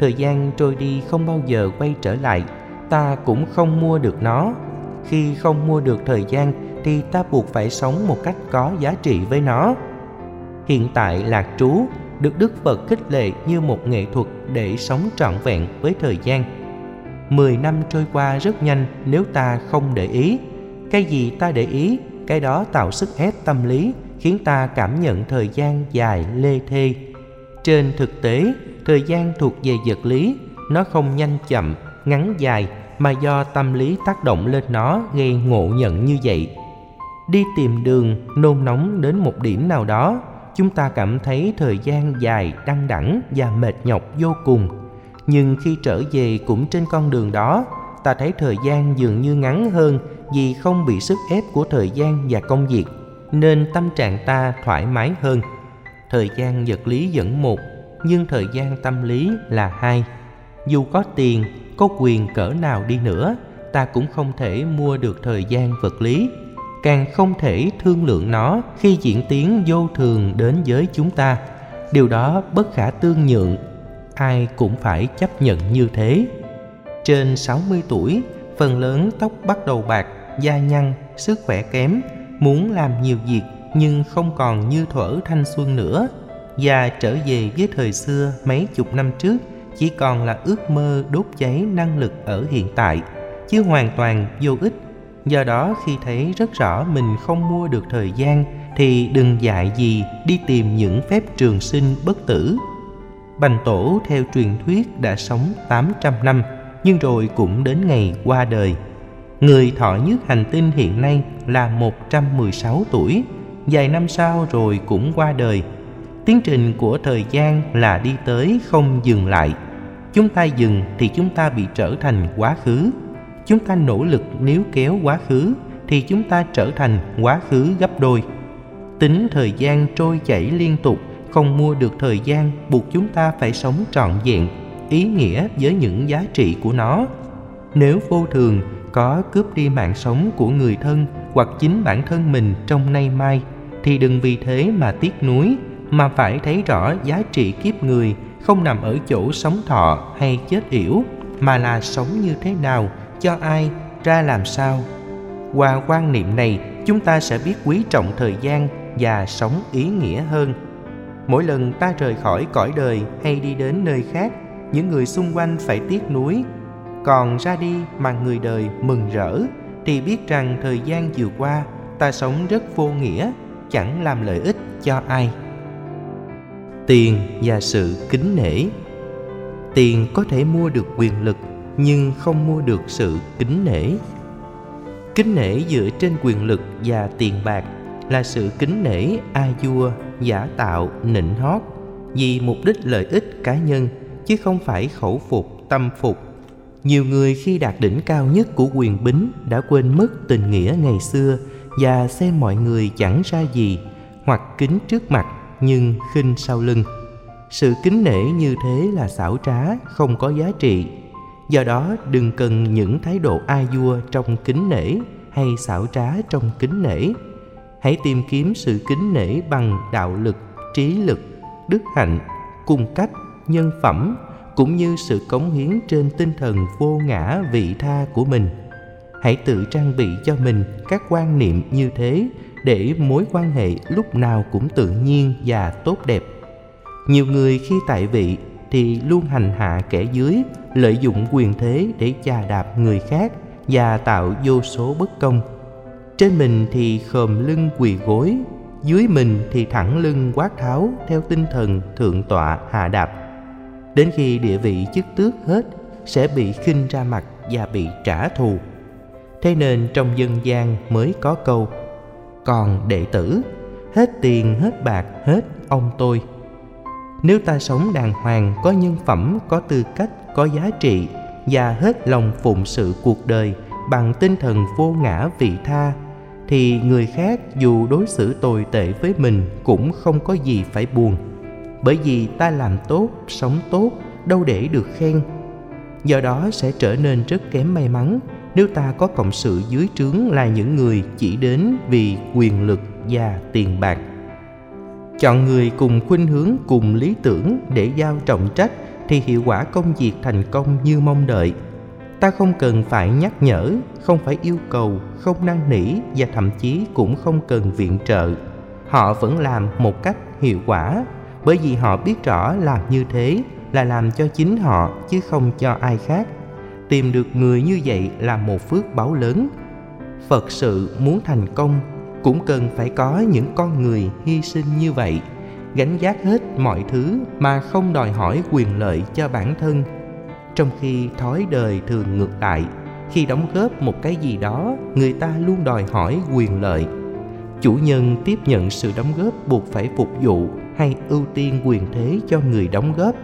Thời gian trôi đi không bao giờ quay trở lại, ta cũng không mua được nó. Khi không mua được thời gian thì ta buộc phải sống một cách có giá trị với nó. Hiện tại lạc trú được Đức Phật khích lệ như một nghệ thuật để sống trọn vẹn với thời gian. Mười năm trôi qua rất nhanh nếu ta không để ý. Cái gì ta để ý, cái đó tạo sức ép tâm lý khiến ta cảm nhận thời gian dài lê thê. Trên thực tế, thời gian thuộc về vật lý, nó không nhanh chậm, ngắn dài mà do tâm lý tác động lên nó gây ngộ nhận như vậy. Đi tìm đường nôn nóng đến một điểm nào đó, chúng ta cảm thấy thời gian dài đăng đẳng và mệt nhọc vô cùng. Nhưng khi trở về cũng trên con đường đó, ta thấy thời gian dường như ngắn hơn vì không bị sức ép của thời gian và công việc nên tâm trạng ta thoải mái hơn. Thời gian vật lý vẫn một, nhưng thời gian tâm lý là hai. Dù có tiền, có quyền cỡ nào đi nữa, ta cũng không thể mua được thời gian vật lý, càng không thể thương lượng nó khi diễn tiến vô thường đến với chúng ta. Điều đó bất khả tương nhượng, ai cũng phải chấp nhận như thế. Trên 60 tuổi, phần lớn tóc bắt đầu bạc, da nhăn, sức khỏe kém, muốn làm nhiều việc nhưng không còn như thuở thanh xuân nữa và trở về với thời xưa mấy chục năm trước chỉ còn là ước mơ đốt cháy năng lực ở hiện tại chứ hoàn toàn vô ích do đó, khi thấy rất rõ mình không mua được thời gian, thì đừng dại gì đi tìm những phép trường sinh bất tử. Bành tổ, theo truyền thuyết, đã sống 800 năm, nhưng rồi cũng đến ngày qua đời. Người thọ nhất hành tinh hiện nay là 116 tuổi. Vài năm sau rồi cũng qua đời. Tiến trình của thời gian là đi tới không dừng lại. Chúng ta dừng thì chúng ta bị trở thành quá khứ chúng ta nỗ lực níu kéo quá khứ thì chúng ta trở thành quá khứ gấp đôi. Tính thời gian trôi chảy liên tục, không mua được thời gian, buộc chúng ta phải sống trọn vẹn, ý nghĩa với những giá trị của nó. Nếu vô thường, có cướp đi mạng sống của người thân hoặc chính bản thân mình trong nay mai, thì đừng vì thế mà tiếc nuối, mà phải thấy rõ giá trị kiếp người không nằm ở chỗ sống thọ hay chết yểu, mà là sống như thế nào cho ai, ra làm sao? Qua quan niệm này, chúng ta sẽ biết quý trọng thời gian và sống ý nghĩa hơn. Mỗi lần ta rời khỏi cõi đời hay đi đến nơi khác, những người xung quanh phải tiếc nuối. Còn ra đi mà người đời mừng rỡ, thì biết rằng thời gian vừa qua, ta sống rất vô nghĩa, chẳng làm lợi ích cho ai. Tiền và sự kính nể. Tiền có thể mua được quyền lực nhưng không mua được sự kính nể. Kính nể dựa trên quyền lực và tiền bạc là sự kính nể a vua, giả tạo, nịnh hót, vì mục đích lợi ích cá nhân, chứ không phải khẩu phục, tâm phục. Nhiều người khi đạt đỉnh cao nhất của quyền bính đã quên mất tình nghĩa ngày xưa và xem mọi người chẳng ra gì, hoặc kính trước mặt nhưng khinh sau lưng. Sự kính nể như thế là xảo trá, không có giá trị do đó, đừng cần những thái độ a dua trong kính nể hay xảo trá trong kính nể. Hãy tìm kiếm sự kính nể bằng đạo lực, trí lực, đức hạnh, cung cách, nhân phẩm, cũng như sự cống hiến trên tinh thần vô ngã vị tha của mình. Hãy tự trang bị cho mình các quan niệm như thế để mối quan hệ lúc nào cũng tự nhiên và tốt đẹp. Nhiều người khi tại vị thì luôn hành hạ kẻ dưới, lợi dụng quyền thế để chà đạp người khác và tạo vô số bất công. Trên mình thì khom lưng quỳ gối, dưới mình thì thẳng lưng quát tháo theo tinh thần thượng tọa hạ đạp. Đến khi địa vị chức tước hết, sẽ bị khinh ra mặt và bị trả thù. Thế nên trong dân gian mới có câu, còn đệ tử, hết tiền hết bạc hết ông tôi nếu ta sống đàng hoàng, có nhân phẩm, có tư cách, có giá trị và hết lòng phụng sự cuộc đời bằng tinh thần vô ngã vị tha, thì người khác dù đối xử tồi tệ với mình cũng không có gì phải buồn. Bởi vì ta làm tốt, sống tốt, đâu để được khen. Do đó sẽ trở nên rất kém may mắn nếu ta có cộng sự dưới trướng là những người chỉ đến vì quyền lực và tiền bạc chọn người cùng khuynh hướng, cùng lý tưởng để giao trọng trách thì hiệu quả công việc thành công như mong đợi. Ta không cần phải nhắc nhở, không phải yêu cầu, không năn nỉ và thậm chí cũng không cần viện trợ. Họ vẫn làm một cách hiệu quả bởi vì họ biết rõ làm như thế là làm cho chính họ chứ không cho ai khác. Tìm được người như vậy là một phước báu lớn. Phật sự muốn thành công cũng cần phải có những con người hy sinh như vậy, gánh vác hết mọi thứ mà không đòi hỏi quyền lợi cho bản thân. Trong khi thói đời thường ngược lại, khi đóng góp một cái gì đó, người ta luôn đòi hỏi quyền lợi. Chủ nhân tiếp nhận sự đóng góp buộc phải phục vụ hay ưu tiên quyền thế cho người đóng góp.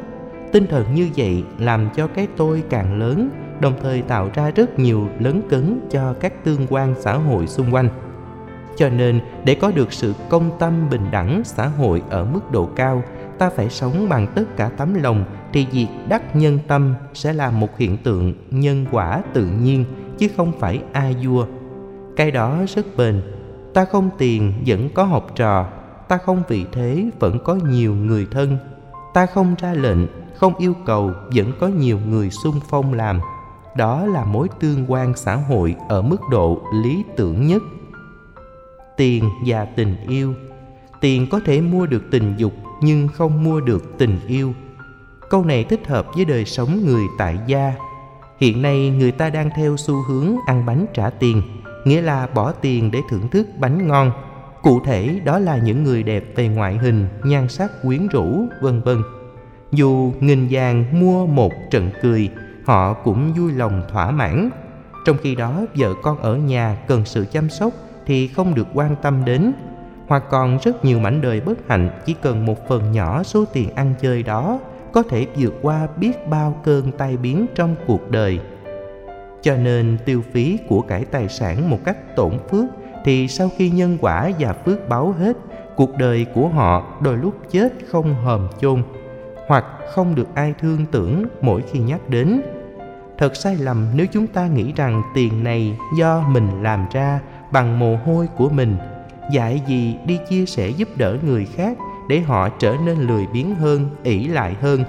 Tinh thần như vậy làm cho cái tôi càng lớn, đồng thời tạo ra rất nhiều lớn cấn cho các tương quan xã hội xung quanh cho nên, để có được sự công tâm bình đẳng xã hội ở mức độ cao, ta phải sống bằng tất cả tấm lòng, thì việc đắc nhân tâm sẽ là một hiện tượng nhân quả tự nhiên, chứ không phải a vua. Cái đó rất bền. Ta không tiền vẫn có học trò, ta không vì thế vẫn có nhiều người thân. Ta không ra lệnh, không yêu cầu vẫn có nhiều người xung phong làm. Đó là mối tương quan xã hội ở mức độ lý tưởng nhất tiền và tình yêu. Tiền có thể mua được tình dục, nhưng không mua được tình yêu. Câu này thích hợp với đời sống người tại gia. Hiện nay, người ta đang theo xu hướng ăn bánh trả tiền, nghĩa là bỏ tiền để thưởng thức bánh ngon. Cụ thể, đó là những người đẹp về ngoại hình, nhan sắc quyến rũ, vân vân. Dù nghìn vàng mua một trận cười, họ cũng vui lòng thỏa mãn. Trong khi đó, vợ con ở nhà cần sự chăm sóc thì không được quan tâm đến. Hoặc còn rất nhiều mảnh đời bất hạnh, chỉ cần một phần nhỏ số tiền ăn chơi đó, có thể vượt qua biết bao cơn tai biến trong cuộc đời. Cho nên tiêu phí của cải tài sản một cách tổn phước thì sau khi nhân quả và phước báo hết, cuộc đời của họ đôi lúc chết không hòm chôn, hoặc không được ai thương tưởng mỗi khi nhắc đến. Thật sai lầm nếu chúng ta nghĩ rằng tiền này do mình làm ra bằng mồ hôi của mình. Dạy gì đi chia sẻ giúp đỡ người khác để họ trở nên lười biếng hơn, ỷ lại hơn.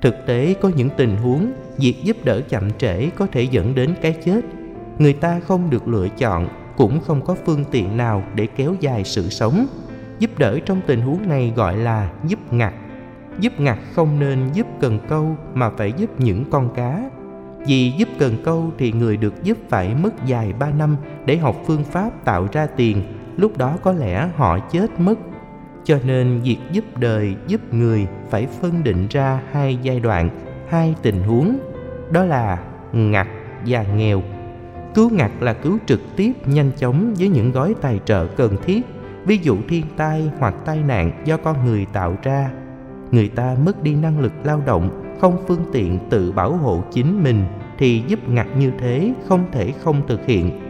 Thực tế có những tình huống, việc giúp đỡ chậm trễ có thể dẫn đến cái chết. Người ta không được lựa chọn, cũng không có phương tiện nào để kéo dài sự sống. Giúp đỡ trong tình huống này gọi là giúp ngặt. Giúp ngặt không nên giúp cần câu mà phải giúp những con cá vì giúp cần câu thì người được giúp phải mất dài ba năm để học phương pháp tạo ra tiền. Lúc đó có lẽ họ chết mất. Cho nên việc giúp đời, giúp người phải phân định ra hai giai đoạn, hai tình huống. Đó là ngặt và nghèo. Cứu ngặt là cứu trực tiếp, nhanh chóng với những gói tài trợ cần thiết. Ví dụ thiên tai hoặc tai nạn do con người tạo ra. Người ta mất đi năng lực lao động không phương tiện tự bảo hộ chính mình thì giúp ngặt như thế không thể không thực hiện.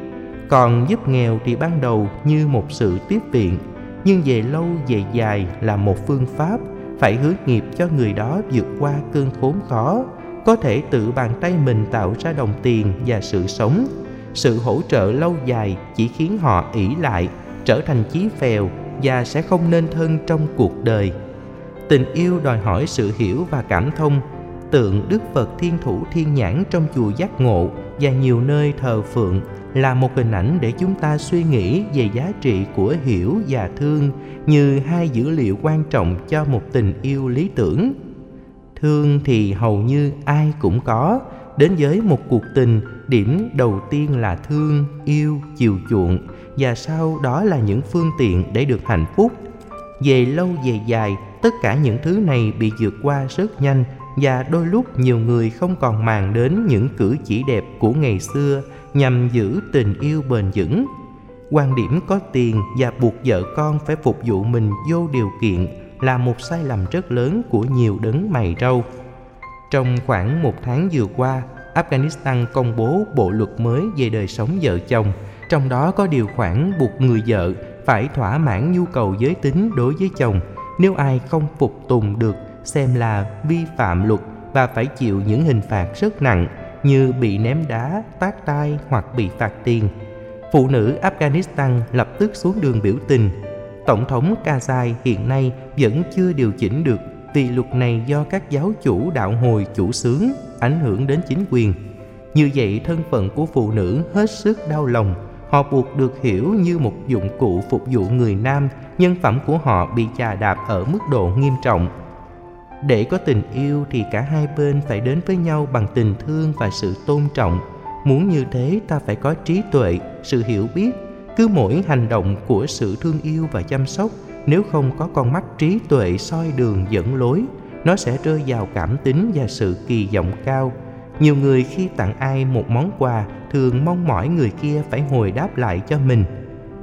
Còn giúp nghèo thì ban đầu như một sự tiếp viện, nhưng về lâu về dài là một phương pháp phải hướng nghiệp cho người đó vượt qua cơn khốn khó, có thể tự bàn tay mình tạo ra đồng tiền và sự sống. Sự hỗ trợ lâu dài chỉ khiến họ ỷ lại, trở thành chí phèo và sẽ không nên thân trong cuộc đời. Tình yêu đòi hỏi sự hiểu và cảm thông tượng đức phật thiên thủ thiên nhãn trong chùa giác ngộ và nhiều nơi thờ phượng là một hình ảnh để chúng ta suy nghĩ về giá trị của hiểu và thương như hai dữ liệu quan trọng cho một tình yêu lý tưởng. Thương thì hầu như ai cũng có, đến với một cuộc tình, điểm đầu tiên là thương, yêu, chiều chuộng và sau đó là những phương tiện để được hạnh phúc. Về lâu về dài, tất cả những thứ này bị vượt qua rất nhanh và đôi lúc nhiều người không còn màng đến những cử chỉ đẹp của ngày xưa nhằm giữ tình yêu bền vững. Quan điểm có tiền và buộc vợ con phải phục vụ mình vô điều kiện là một sai lầm rất lớn của nhiều đấng mày râu. Trong khoảng một tháng vừa qua, afghanistan công bố bộ luật mới về đời sống vợ chồng. Trong đó có điều khoản buộc người vợ phải thỏa mãn nhu cầu giới tính đối với chồng. Nếu ai không phục tùng được xem là vi phạm luật và phải chịu những hình phạt rất nặng như bị ném đá, tát tai hoặc bị phạt tiền. Phụ nữ Afghanistan lập tức xuống đường biểu tình. Tổng thống Karzai hiện nay vẫn chưa điều chỉnh được vì luật này do các giáo chủ đạo hồi chủ xướng ảnh hưởng đến chính quyền. Như vậy thân phận của phụ nữ hết sức đau lòng. Họ buộc được hiểu như một dụng cụ phục vụ người nam, nhân phẩm của họ bị chà đạp ở mức độ nghiêm trọng để có tình yêu thì cả hai bên phải đến với nhau bằng tình thương và sự tôn trọng. Muốn như thế, ta phải có trí tuệ, sự hiểu biết. Cứ mỗi hành động của sự thương yêu và chăm sóc, nếu không có con mắt trí tuệ soi đường dẫn lối, nó sẽ rơi vào cảm tính và sự kỳ vọng cao. Nhiều người khi tặng ai một món quà, thường mong mỏi người kia phải hồi đáp lại cho mình.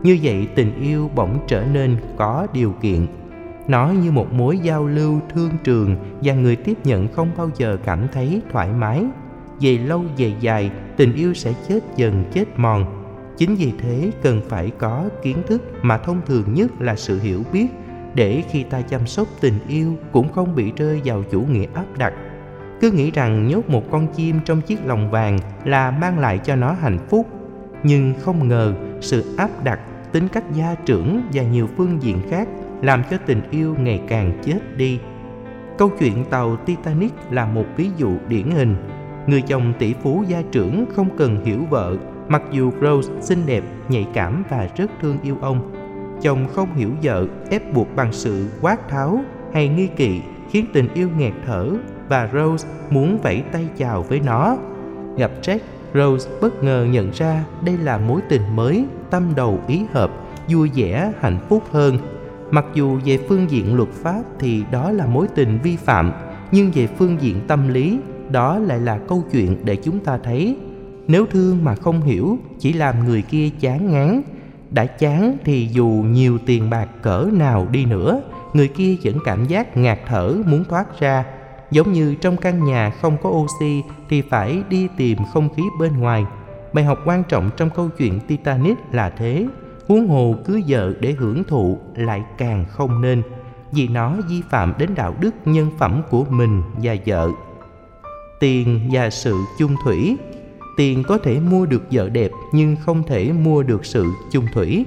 Như vậy, tình yêu bỗng trở nên có điều kiện nó như một mối giao lưu thương trường và người tiếp nhận không bao giờ cảm thấy thoải mái. Về lâu về dài, tình yêu sẽ chết dần chết mòn. Chính vì thế, cần phải có kiến thức mà thông thường nhất là sự hiểu biết để khi ta chăm sóc tình yêu cũng không bị rơi vào chủ nghĩa áp đặt. Cứ nghĩ rằng nhốt một con chim trong chiếc lồng vàng là mang lại cho nó hạnh phúc. Nhưng không ngờ sự áp đặt, tính cách gia trưởng và nhiều phương diện khác làm cho tình yêu ngày càng chết đi. Câu chuyện tàu Titanic là một ví dụ điển hình. Người chồng tỷ phú gia trưởng không cần hiểu vợ, mặc dù Rose xinh đẹp, nhạy cảm và rất thương yêu ông. Chồng không hiểu vợ, ép buộc bằng sự quát tháo hay nghi kỵ khiến tình yêu nghẹt thở và Rose muốn vẫy tay chào với nó. gặp Jack, Rose bất ngờ nhận ra đây là mối tình mới, tâm đầu ý hợp, vui vẻ, hạnh phúc hơn. Mặc dù về phương diện luật pháp thì đó là mối tình vi phạm, nhưng về phương diện tâm lý, đó lại là câu chuyện để chúng ta thấy. Nếu thương mà không hiểu chỉ làm người kia chán ngán. Đã chán thì dù nhiều tiền bạc cỡ nào đi nữa người kia vẫn cảm giác ngạt thở muốn thoát ra. Giống như trong căn nhà không có oxy thì phải đi tìm không khí bên ngoài. Bài học quan trọng trong câu chuyện titanic là thế huống hồ cưới vợ để hưởng thụ lại càng không nên, vì nó vi phạm đến đạo đức nhân phẩm của mình và vợ. Tiền và sự chung thủy. Tiền có thể mua được vợ đẹp nhưng không thể mua được sự chung thủy.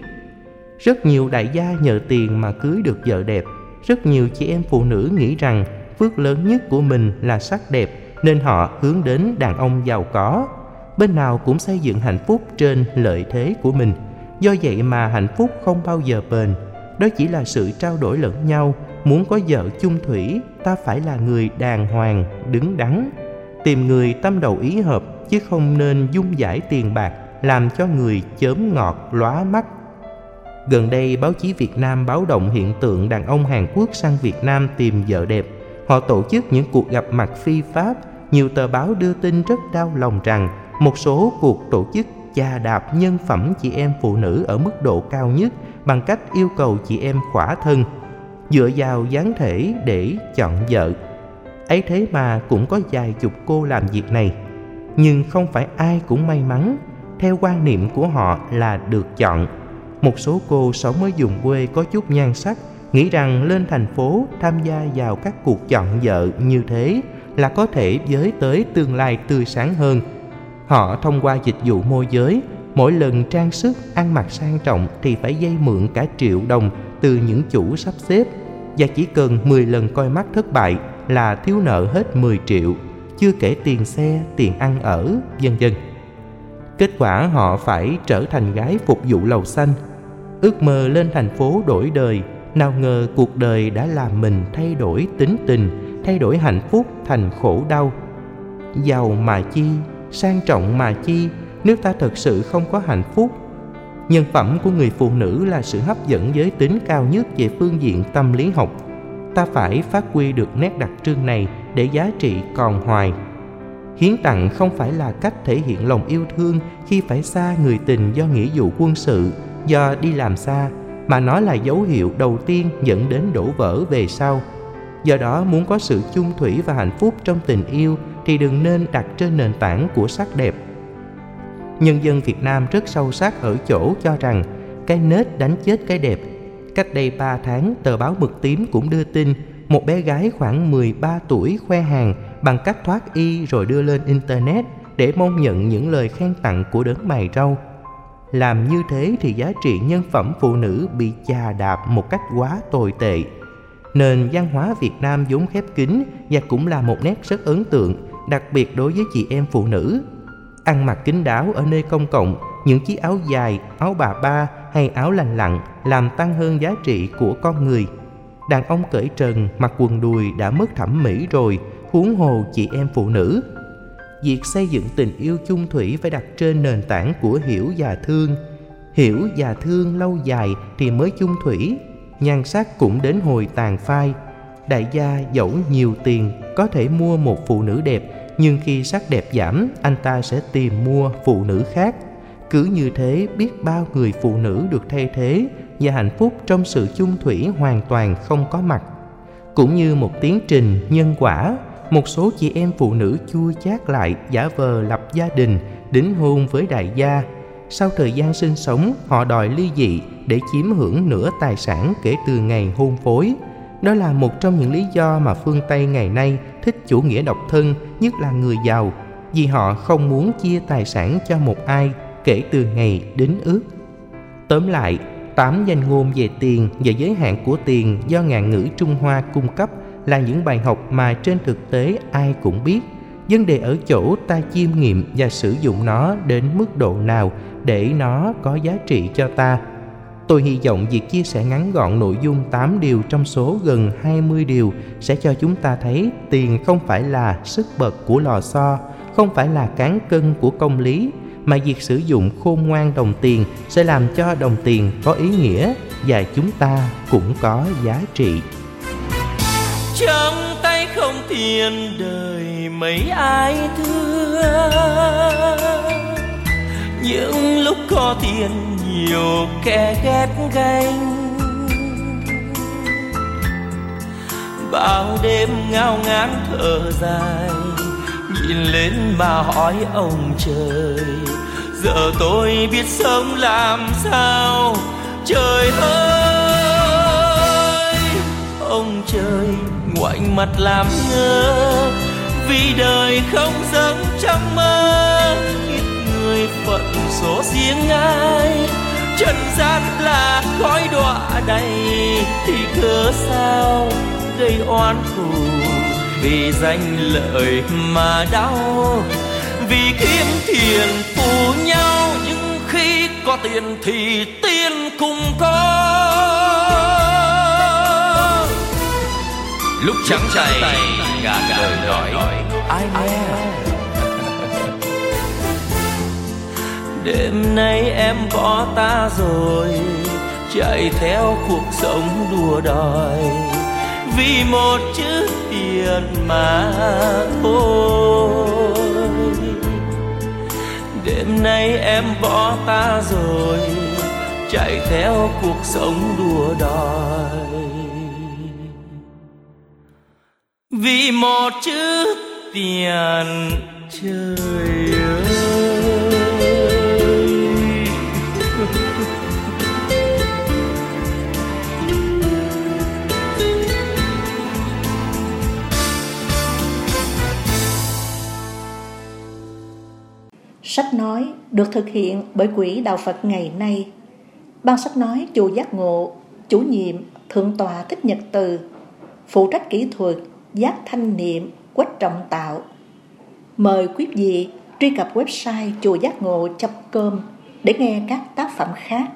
Rất nhiều đại gia nhờ tiền mà cưới được vợ đẹp. Rất nhiều chị em phụ nữ nghĩ rằng phước lớn nhất của mình là sắc đẹp, nên họ hướng đến đàn ông giàu có. Bên nào cũng xây dựng hạnh phúc trên lợi thế của mình do vậy mà hạnh phúc không bao giờ bền. Đó chỉ là sự trao đổi lẫn nhau. Muốn có vợ chung thủy, ta phải là người đàng hoàng, đứng đắn. Tìm người tâm đầu ý hợp, chứ không nên dung giải tiền bạc, làm cho người chớm ngọt, lóa mắt. Gần đây, báo chí việt nam báo động hiện tượng đàn ông hàn quốc sang việt nam tìm vợ đẹp. Họ tổ chức những cuộc gặp mặt phi pháp. Nhiều tờ báo đưa tin rất đau lòng rằng một số cuộc tổ chức chà đạp nhân phẩm chị em phụ nữ ở mức độ cao nhất bằng cách yêu cầu chị em khỏa thân, dựa vào dáng thể để chọn vợ. Ấy thế mà cũng có vài chục cô làm việc này. Nhưng không phải ai cũng may mắn, theo quan niệm của họ là được chọn. Một số cô sống ở vùng quê có chút nhan sắc, nghĩ rằng lên thành phố tham gia vào các cuộc chọn vợ như thế là có thể giới tới tương lai tươi sáng hơn họ thông qua dịch vụ môi giới mỗi lần trang sức ăn mặc sang trọng thì phải dây mượn cả triệu đồng từ những chủ sắp xếp và chỉ cần 10 lần coi mắt thất bại là thiếu nợ hết 10 triệu, chưa kể tiền xe, tiền ăn ở, vân vân. Kết quả họ phải trở thành gái phục vụ lầu xanh. Ước mơ lên thành phố đổi đời, nào ngờ cuộc đời đã làm mình thay đổi tính tình, thay đổi hạnh phúc thành khổ đau. Giàu mà chi, sang trọng mà chi, nếu ta thật sự không có hạnh phúc. Nhân phẩm của người phụ nữ là sự hấp dẫn giới tính cao nhất về phương diện tâm lý học. Ta phải phát huy được nét đặc trưng này để giá trị còn hoài. Hiến tặng không phải là cách thể hiện lòng yêu thương khi phải xa người tình do nghĩa vụ quân sự do đi làm xa mà nó là dấu hiệu đầu tiên dẫn đến đổ vỡ về sau. Do đó muốn có sự chung thủy và hạnh phúc trong tình yêu thì đừng nên đặt trên nền tảng của sắc đẹp nhân dân Việt Nam rất sâu sắc ở chỗ cho rằng cái nết đánh chết cái đẹp. Cách đây 3 tháng, tờ báo Mực Tím cũng đưa tin một bé gái khoảng 13 tuổi khoe hàng bằng cách thoát y rồi đưa lên Internet để mong nhận những lời khen tặng của đấng mày râu. Làm như thế thì giá trị nhân phẩm phụ nữ bị chà đạp một cách quá tồi tệ. Nền văn hóa Việt Nam vốn khép kín và cũng là một nét rất ấn tượng, đặc biệt đối với chị em phụ nữ. Ăn mặc kín đáo ở nơi công cộng, những chiếc áo dài, áo bà ba hay áo lành lặn làm tăng hơn giá trị của con người. Đàn ông cởi trần, mặc quần đùi đã mất thẩm mỹ rồi, huống hồ chị em phụ nữ. Việc xây dựng tình yêu chung thủy phải đặt trên nền tảng của hiểu và thương. Hiểu và thương lâu dài thì mới chung thủy, nhan sắc cũng đến hồi tàn phai. Đại gia dẫu nhiều tiền, có thể mua một phụ nữ đẹp nhưng khi sắc đẹp giảm, anh ta sẽ tìm mua phụ nữ khác. Cứ như thế, biết bao người phụ nữ được thay thế và hạnh phúc trong sự chung thủy hoàn toàn không có mặt. Cũng như một tiến trình nhân quả, một số chị em phụ nữ chua chát lại, giả vờ lập gia đình, đính hôn với đại gia. Sau thời gian sinh sống, họ đòi ly dị để chiếm hưởng nửa tài sản kể từ ngày hôn phối đó là một trong những lý do mà phương Tây ngày nay thích chủ nghĩa độc thân, nhất là người giàu, vì họ không muốn chia tài sản cho một ai kể từ ngày đến ước. Tóm lại, tám danh ngôn về tiền và giới hạn của tiền do ngạn ngữ Trung Hoa cung cấp là những bài học mà trên thực tế ai cũng biết. Vấn đề ở chỗ ta chiêm nghiệm và sử dụng nó đến mức độ nào để nó có giá trị cho ta Tôi hy vọng việc chia sẻ ngắn gọn nội dung 8 điều trong số gần 20 điều sẽ cho chúng ta thấy tiền không phải là sức bật của lò xo, không phải là cán cân của công lý, mà việc sử dụng khôn ngoan đồng tiền sẽ làm cho đồng tiền có ý nghĩa và chúng ta cũng có giá trị. Trong tay không tiền đời mấy ai thương, những lúc có tiền nhiều kẻ ghét ganh. Bao đêm ngao ngán thở dài, nhìn lên mà hỏi ông trời, giờ tôi biết sống làm sao? Trời ơi! Ông trời ngoảnh mặt làm ngơ, vì đời không giống trong mơ, ít người phận số riêng ai trần gian là khói đọa đầy thì cớ sao gây oan thù? Vì danh lợi mà đau vì kiếm tiền phù nhau nhưng khi có tiền thì tiền cùng có. Lúc trắng tay ngàn lời nói ai nghe đêm nay em bỏ ta rồi, chạy theo cuộc sống đùa đòi. Vì một chữ tiền mà thôi. Đêm nay em bỏ ta rồi, chạy theo cuộc sống đùa đòi. Vì một chữ tiền trời ơi. Sách nói được thực hiện bởi Quỹ Đạo Phật ngày nay. Ban sách nói chùa Giác Ngộ, chủ nhiệm Thượng tọa Thích Nhật Từ, phụ trách kỹ thuật Giác Thanh Niệm, Quách Trọng Tạo. Mời quý vị truy cập website chùa giác ngộ.com để nghe các tác phẩm khác.